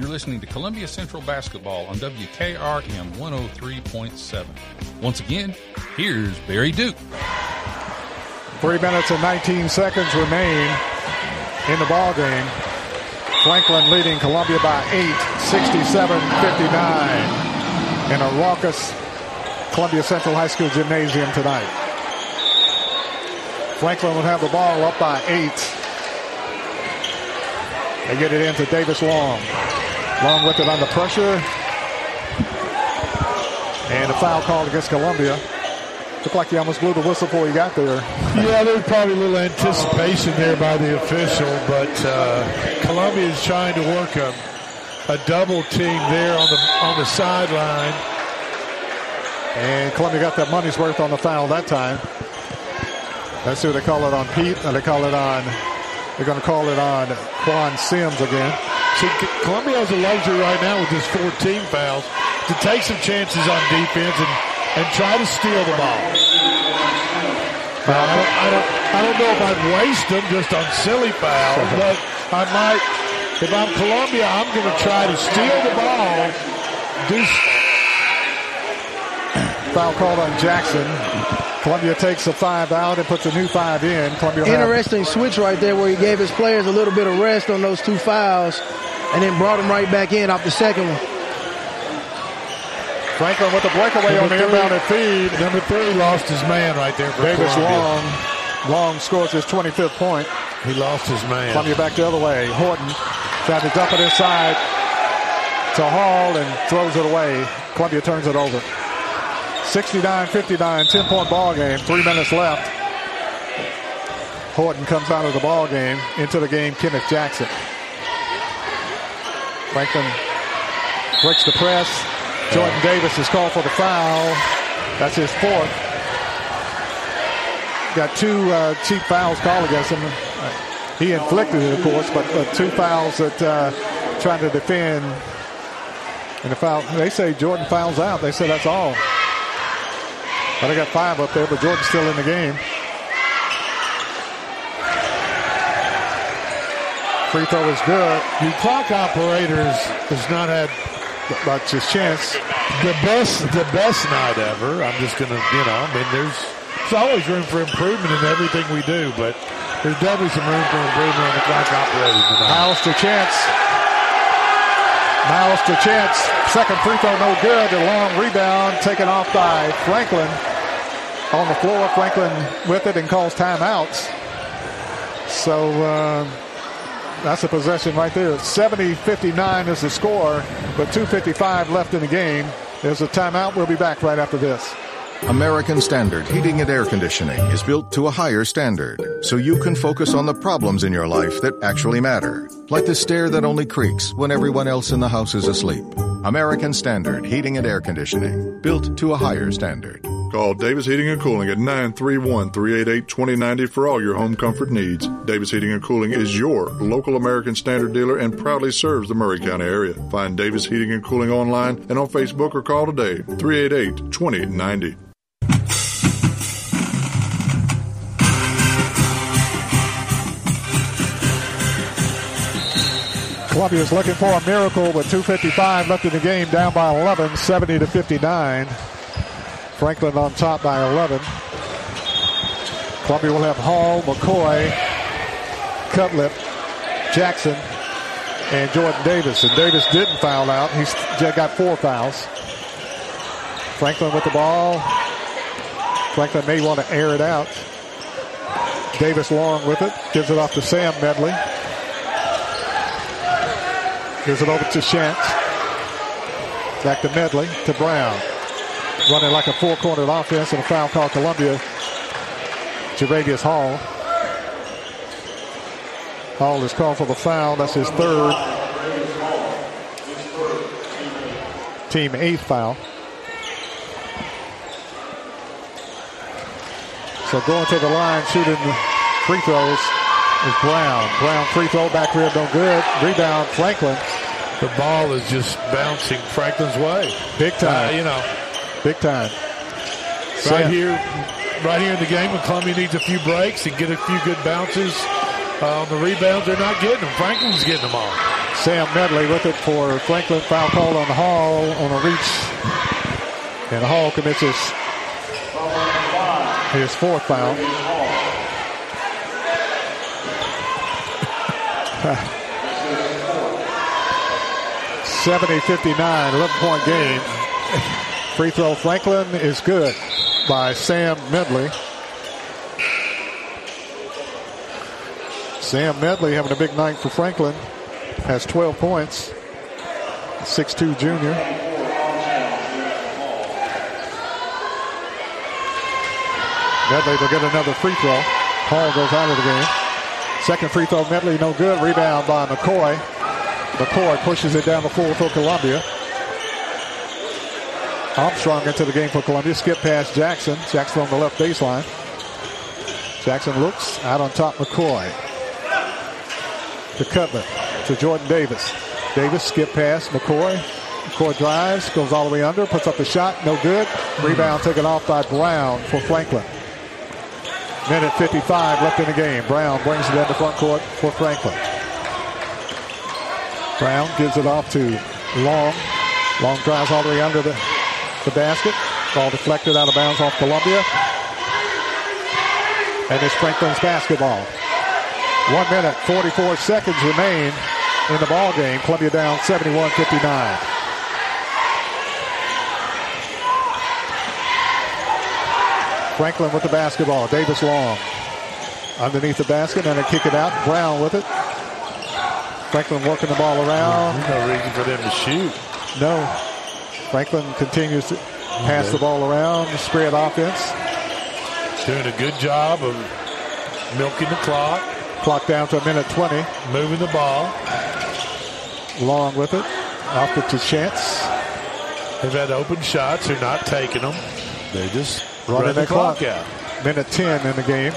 You're listening to Columbia Central Basketball on WKRM 103.7. Once again, here's Barry Duke. Three minutes and 19 seconds remain in the ball game. Franklin leading Columbia by eight, 67-59 in a raucous Columbia Central High School gymnasium tonight. Franklin will have the ball up by eight. They get it into Davis Long. Long with it under pressure. And a foul called against Columbia. Looked like he almost blew the whistle before he got there. Yeah, there's probably a little anticipation there by the official, but uh, Columbia is trying to work a, a double team there on the on the sideline. And Columbia got that money's worth on the foul that time. Let's see what they call it on Pete. And they call it on, they're going to call it on Quan Sims again. See, Columbia has a luxury right now with his 14 fouls to take some chances on defense and, and try to steal the ball. Now, I, don't, I, don't, I don't know if I'd waste them just on silly fouls, but I might, if I'm Columbia, I'm going to try to steal the ball. Do, s- Foul called on Jackson. Columbia takes a five out and puts a new five in. Columbia will have- Interesting switch right there where he gave his players a little bit of rest on those two fouls and then brought him right back in off the second one. Franklin with the breakaway on the Number three. inbounded feed. number three lost his man right there for Davis Columbia. Long. Long scores his 25th point. He lost his man. Columbia back the other way. Horton tried to dump it inside to Hall and throws it away. Columbia turns it over. 69-59, 10-point ball game. Three minutes left. Horton comes out of the ball game. Into the game, Kenneth Jackson. Franklin breaks the press. Jordan Davis is called for the foul. That's his fourth. Got two uh, cheap fouls called against him. He inflicted it, of course, but uh, two fouls that uh, trying to defend. And the foul, they say Jordan fouls out. They say that's all. But they got five up there, but Jordan's still in the game. Free throw is good. The clock operators has not had much his chance. The best, the best night ever. I'm just gonna, you know, I mean, there's, there's always room for improvement in everything we do, but there's definitely some room for improvement on the clock operators tonight. Miles to chance. Miles to chance. Second free throw, no good. A long rebound taken off by Franklin. On the floor, Franklin with it and calls timeouts. So uh, that's a possession right there. 70-59 is the score, but 2.55 left in the game. There's a timeout. We'll be back right after this. American Standard Heating and Air Conditioning is built to a higher standard, so you can focus on the problems in your life that actually matter, like the stair that only creaks when everyone else in the house is asleep. American Standard Heating and Air Conditioning, built to a higher standard. Call Davis Heating and Cooling at 931-388-2090 for all your home comfort needs. Davis Heating and Cooling is your local American Standard dealer and proudly serves the Maury County area. Find Davis Heating and Cooling online and on Facebook or call today 388-2090. Columbia is looking for a miracle with 2.55 left in the game, down by 11, 70 to 59. Franklin on top by 11. Columbia will have Hall, McCoy, Cutlip, Jackson, and Jordan Davis. And Davis didn't foul out. He's got four fouls. Franklin with the ball. Franklin may want to air it out. Davis long with it. Gives it off to Sam Medley. Gives it over to Chance. Back to Medley, to Brown. Running like a four-cornered offense and a foul call Columbia. Jaravius Hall. Hall is called for the foul. That's his third. Team eighth foul. So going to the line, shooting free throws is Brown. Brown free throw, back rib no good. Rebound, Franklin. The ball is just bouncing Franklin's way. Big time. Uh, you know, Big time. right here, right here in the game, when Columbia needs a few breaks and get a few good bounces uh, on the rebounds, they're not getting them. Franklin's getting them all. Sam Medley with it for Franklin. Foul called on the Hall on a reach. And Hall commits his, his fourth foul. 70-59, 11 point game. Free throw Franklin is good by Sam Medley. Sam Medley having a big night for Franklin. Has 12 points. 6'2 junior. Medley will get another free throw. Hall goes out of the game. Second free throw, Medley no good. Rebound by McCoy. McCoy pushes it down the floor for Columbia. Armstrong into the game for Columbia. Skip past Jackson. Jackson on the left baseline. Jackson looks out on top. McCoy to Cutlip to Jordan Davis. Davis skip pass. McCoy. McCoy drives, goes all the way under, puts up the shot, no good. Rebound taken off by Brown for Franklin. Minute 55 left in the game. Brown brings it in the front court for Franklin. Brown gives it off to Long. Long drives all the way under the, the basket. Ball deflected out of bounds off Columbia. And it's Franklin's basketball. One minute, 44 seconds remain in the ball game. Columbia down 71-59. Franklin with the basketball. Davis Long underneath the basket and a kick it out. Brown with it. Franklin working the ball around. There's no reason for them to shoot. No. Franklin continues to pass the ball around, spread offense. Doing a good job of milking the clock. Clock down to a minute 20. Moving the ball. Long with it. Off it to Chance. They've had open shots. They're not taking them. They just Running run the the clock, clock. out. Minute 10 in the game.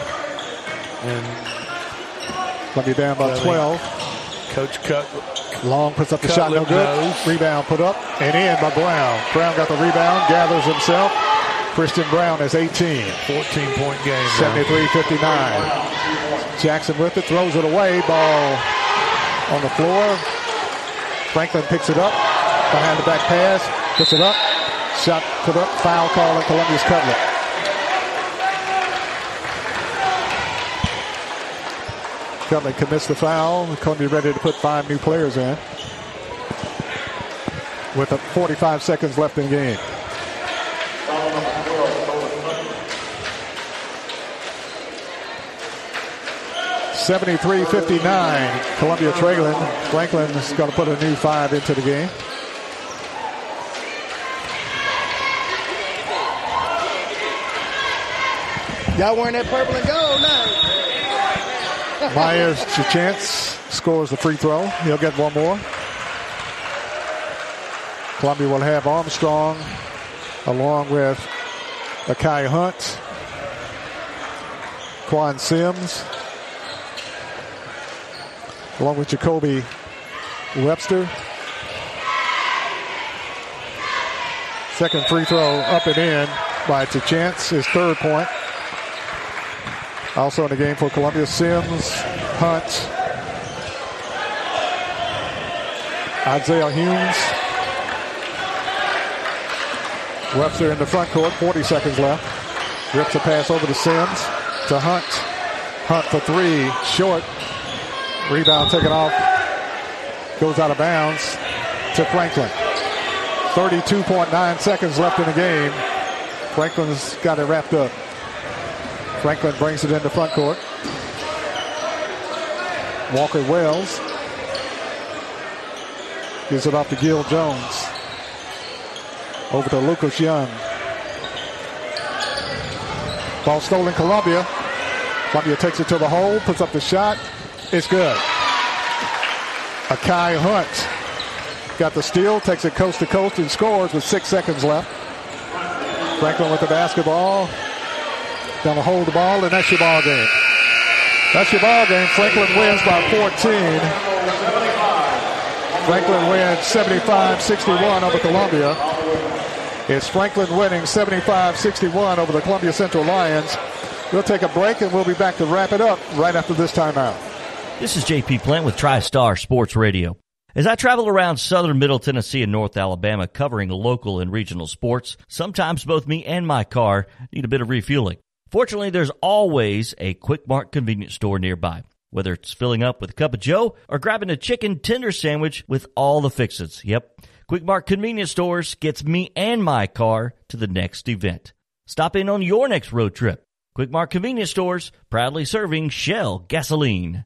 And Columbia down by 12. Coach Cut. Long puts up the shot, no good. knows. Rebound put up and in by Brown. Brown got the rebound, gathers himself, Christian Brown has 18. 14 point game. 73 59. Jackson with it, throws it away. Ball on the floor. Franklin picks it up. Behind the back pass. Puts it up. Shot put up. Foul call at Columbia's Cutlip. Cutlip commits the foul. Columbia ready to put five new players in. With 45 seconds left in game. Seventy-three fifty-nine. Columbia trailing. Franklin's going to put a new five into the game. Y'all wearing that purple and gold now. Myers chance scores the free throw. He'll get one more. Columbia will have Armstrong along with Akai Hunt, Quan Sims, along with Jacoby Webster. Second free throw up and in by Chance, his third point. Also in the game for Columbia, Sims, Hunt, Isaiah Humes, Webster in the front court, 40 seconds left. Rips a pass over to Sims, to Hunt. Hunt for three, short. Rebound taken off, goes out of bounds to Franklin. 32.9 seconds left in the game. Franklin's got it wrapped up. Franklin brings it into front court. Walker Wells gives it off to Gil Jones. Over to Lucas Young. Ball stolen Columbia. Columbia takes it to the hole, puts up the shot. It's good. Akai Hunt got the steal, takes it coast to coast and scores with six seconds left. Franklin with the basketball. Gonna hold the ball, and that's your ball game. That's your ball game. Franklin wins by 14. Franklin wins 75-61 over Columbia. It's Franklin winning 75-61 over the Columbia Central Lions. We'll take a break and we'll be back to wrap it up right after this timeout. This is JP Plant with TriStar Sports Radio. As I travel around southern Middle Tennessee and North Alabama covering local and regional sports, sometimes both me and my car need a bit of refueling. Fortunately, there's always a Quick Mart convenience store nearby. Whether it's filling up with a cup of joe or grabbing a chicken tender sandwich with all the fixins. Yep. Quick Mart convenience stores gets me and my car to the next event. Stop in on your next road trip. Quick Mart convenience stores proudly serving Shell gasoline.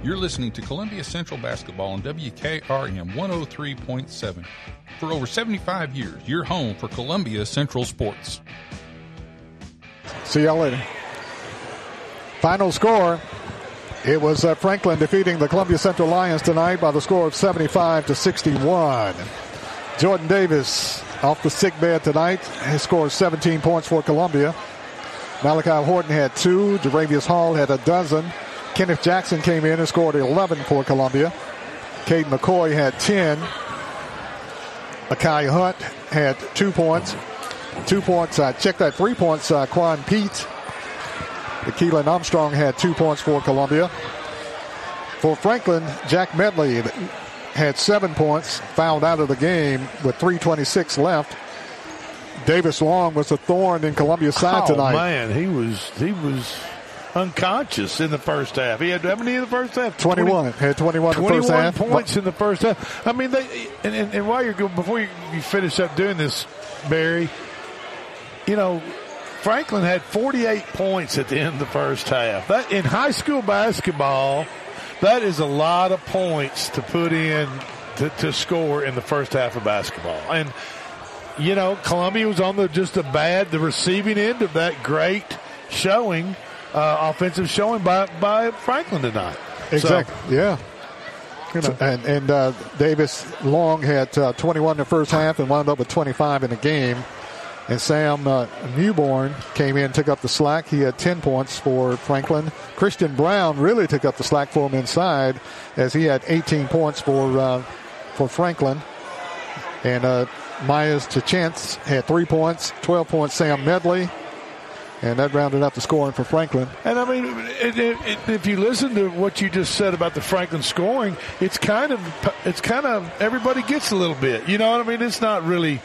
You're listening to Columbia Central Basketball on WKRM 103.7. For over 75 years, your home for Columbia Central Sports. See y'all later. Final score. It was uh, Franklin defeating the Columbia Central Lions tonight by the score of 75 to 61. Jordan Davis off the sick bed tonight. He scored 17 points for Columbia. Malachi Horton had two. Jaravius Hall had a dozen. Kenneth Jackson came in and scored 11 for Columbia. Cade McCoy had 10. Akai Hunt had two points. Two points. Uh, check that. Three points. Uh, Quan Pete. Keelan Armstrong had two points for Columbia. For Franklin, Jack Medley had seven points, fouled out of the game with 3.26 left. Davis Long was a thorn in Columbia's side oh, tonight. man, he was he was unconscious in the first half. He had how many in the first half? 21. 20, had 21 in the first half. points in the first half. I mean, they and, and, and while you're going, before you, you finish up doing this, Barry, you know, Franklin had 48 points at the end of the first half. That in high school basketball, that is a lot of points to put in to, to score in the first half of basketball. And you know, Columbia was on the just a bad the receiving end of that great showing, uh, offensive showing by by Franklin tonight. Exactly. So, yeah. You know, and and uh, Davis Long had uh, 21 in the first half and wound up with 25 in the game. And Sam uh, Newborn came in, took up the slack. He had 10 points for Franklin. Christian Brown really took up the slack for him inside, as he had 18 points for uh, for Franklin. And uh, Myers Chance had three points, 12 points. Sam Medley. And that rounded out the scoring for Franklin. And I mean, it, it, it, if you listen to what you just said about the Franklin scoring, it's kind of, it's kind of everybody gets a little bit. You know what I mean? It's not really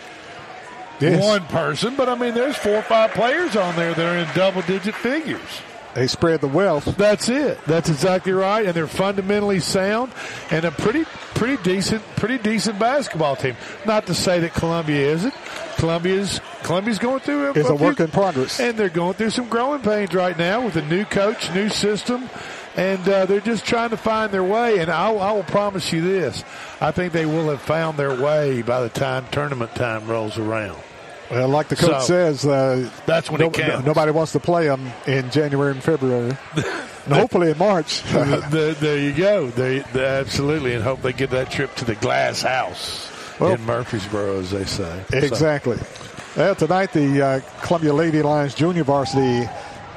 yes. one person, but I mean, there's four or five players on there that are in double digit figures. They spread the wealth. That's it. That's exactly right. And they're fundamentally sound and a pretty, pretty decent, pretty decent basketball team. Not to say that Columbia isn't. Columbia's Columbia's going through a, is a, a work in progress, and they're going through some growing pains right now with a new coach, new system, and uh, they're just trying to find their way. And I, I will promise you this: I think they will have found their way by the time tournament time rolls around. Well, like the coach so, says, uh, that's when no, it counts. Nobody wants to play them in January and February, and hopefully in March. the, there you go. They, they, absolutely, and hope they get that trip to the Glass House well, in Murfreesboro, as they say. Exactly. So. Well, tonight the uh, Columbia Lady Lions Junior Varsity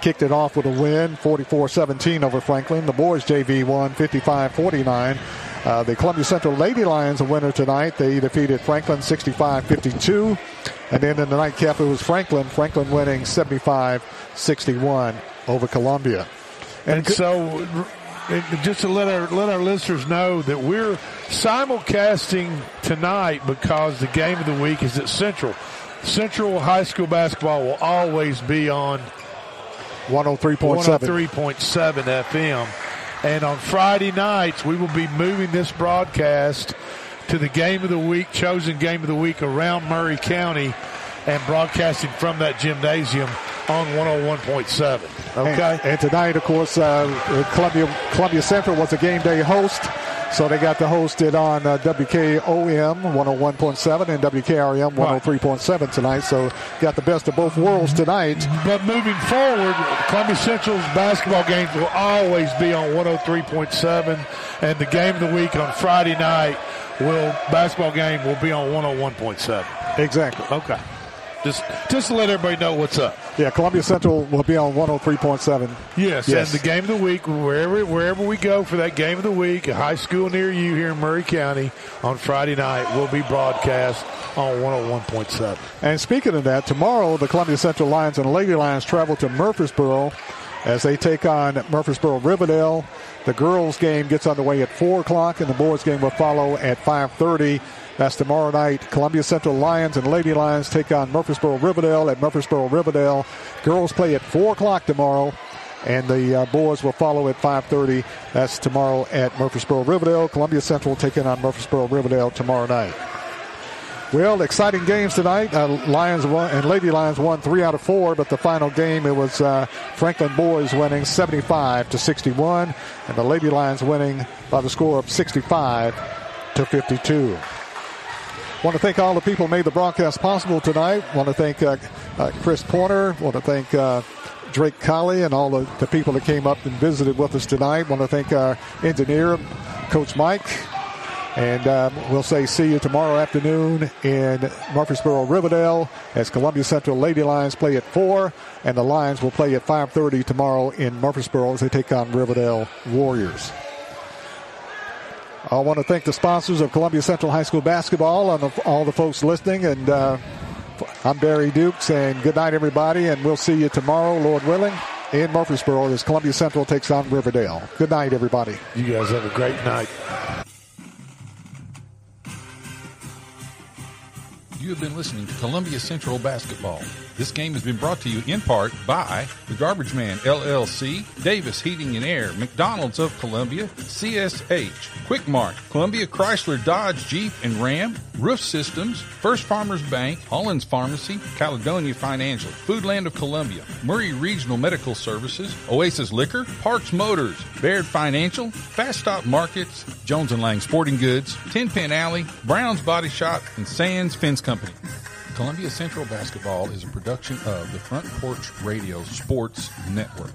kicked it off with a win, 44-17 over Franklin. The boys JV won 55-49. Uh, the Columbia Central Lady Lions a winner tonight. They defeated Franklin 65-52. And then in the nightcap, it was Franklin. Franklin winning 75-61 over Columbia. And, and so, just to let our let our listeners know that we're simulcasting tonight because the game of the week is at Central. Central High School basketball will always be on 103.7 103.7 FM. And on Friday nights, we will be moving this broadcast to the game of the week, chosen game of the week around Maury County, and broadcasting from that gymnasium on 101.7. Okay. And, and tonight, of course, uh, Columbia Columbia Central was a game day host. So they got to host it on uh, WKOM 101.7 and WKRM 103.7 tonight. So got the best of both worlds tonight. But moving forward, Columbia Central's basketball games will always be on 103.7, and the game of the week on Friday night will basketball game will be on 101.7. Exactly. Okay. Just just to let everybody know what's up. Yeah, Columbia Central will be on 103.7. Yes, yes, and the game of the week, wherever wherever we go for that game of the week, a high school near you here in Maury County on Friday night will be broadcast on 101.7. And speaking of that, tomorrow the Columbia Central Lions and Lady Lions travel to Murfreesboro as they take on Murfreesboro Riverdale. The girls' game gets underway at 4 o'clock, and the boys' game will follow at 5.30. That's tomorrow night. Columbia Central Lions and Lady Lions take on Murfreesboro Riverdale at Murfreesboro Riverdale. Girls play at 4 o'clock tomorrow and the uh, boys will follow at 5.30 that's tomorrow at murfreesboro riverdale. Columbia central taking on murfreesboro riverdale tomorrow night. Well exciting games tonight. Uh, lions won, and lady lions won three out of four but the final game it was uh, franklin boys winning 75 to 61 and the lady lions winning by the score of 65 to 52 Want to thank all the people who made the broadcast possible tonight. Want to thank uh, uh, Chris Porter. Want to thank uh, Drake Colley and all the, the, people that came up and visited with us tonight. Want to thank our engineer, Coach Mike. And um, we'll say see you tomorrow afternoon in Murfreesboro, Riverdale, as Columbia Central Lady Lions play at four, and the Lions will play at 5:30 tomorrow in Murfreesboro as they take on Riverdale Warriors. I want to thank the sponsors of Columbia Central High School basketball and all the folks listening. And uh, I'm Barry Duke saying good night, everybody, and we'll see you tomorrow, Lord willing, in Murfreesboro as Columbia Central takes on Riverdale. Good night, everybody. You guys have a great night. You have been listening to Columbia Central Basketball. This game has been brought to you in part by The Garbage Man LLC, Davis Heating and Air, McDonald's of Columbia, CSH, Quickmart, Columbia Chrysler Dodge Jeep and Ram, Roof Systems, First Farmers Bank, Holland's Pharmacy, Caledonia Financial, Foodland of Columbia, Maury Regional Medical Services, Oasis Liquor, Parks Motors, Baird Financial, Fast Stop Markets, Jones and Lang Sporting Goods, Tin Pin Alley, Brown's Body Shop, and Sands Fence Company. Columbia Central Basketball is a production of the Front Porch Radio Sports Network.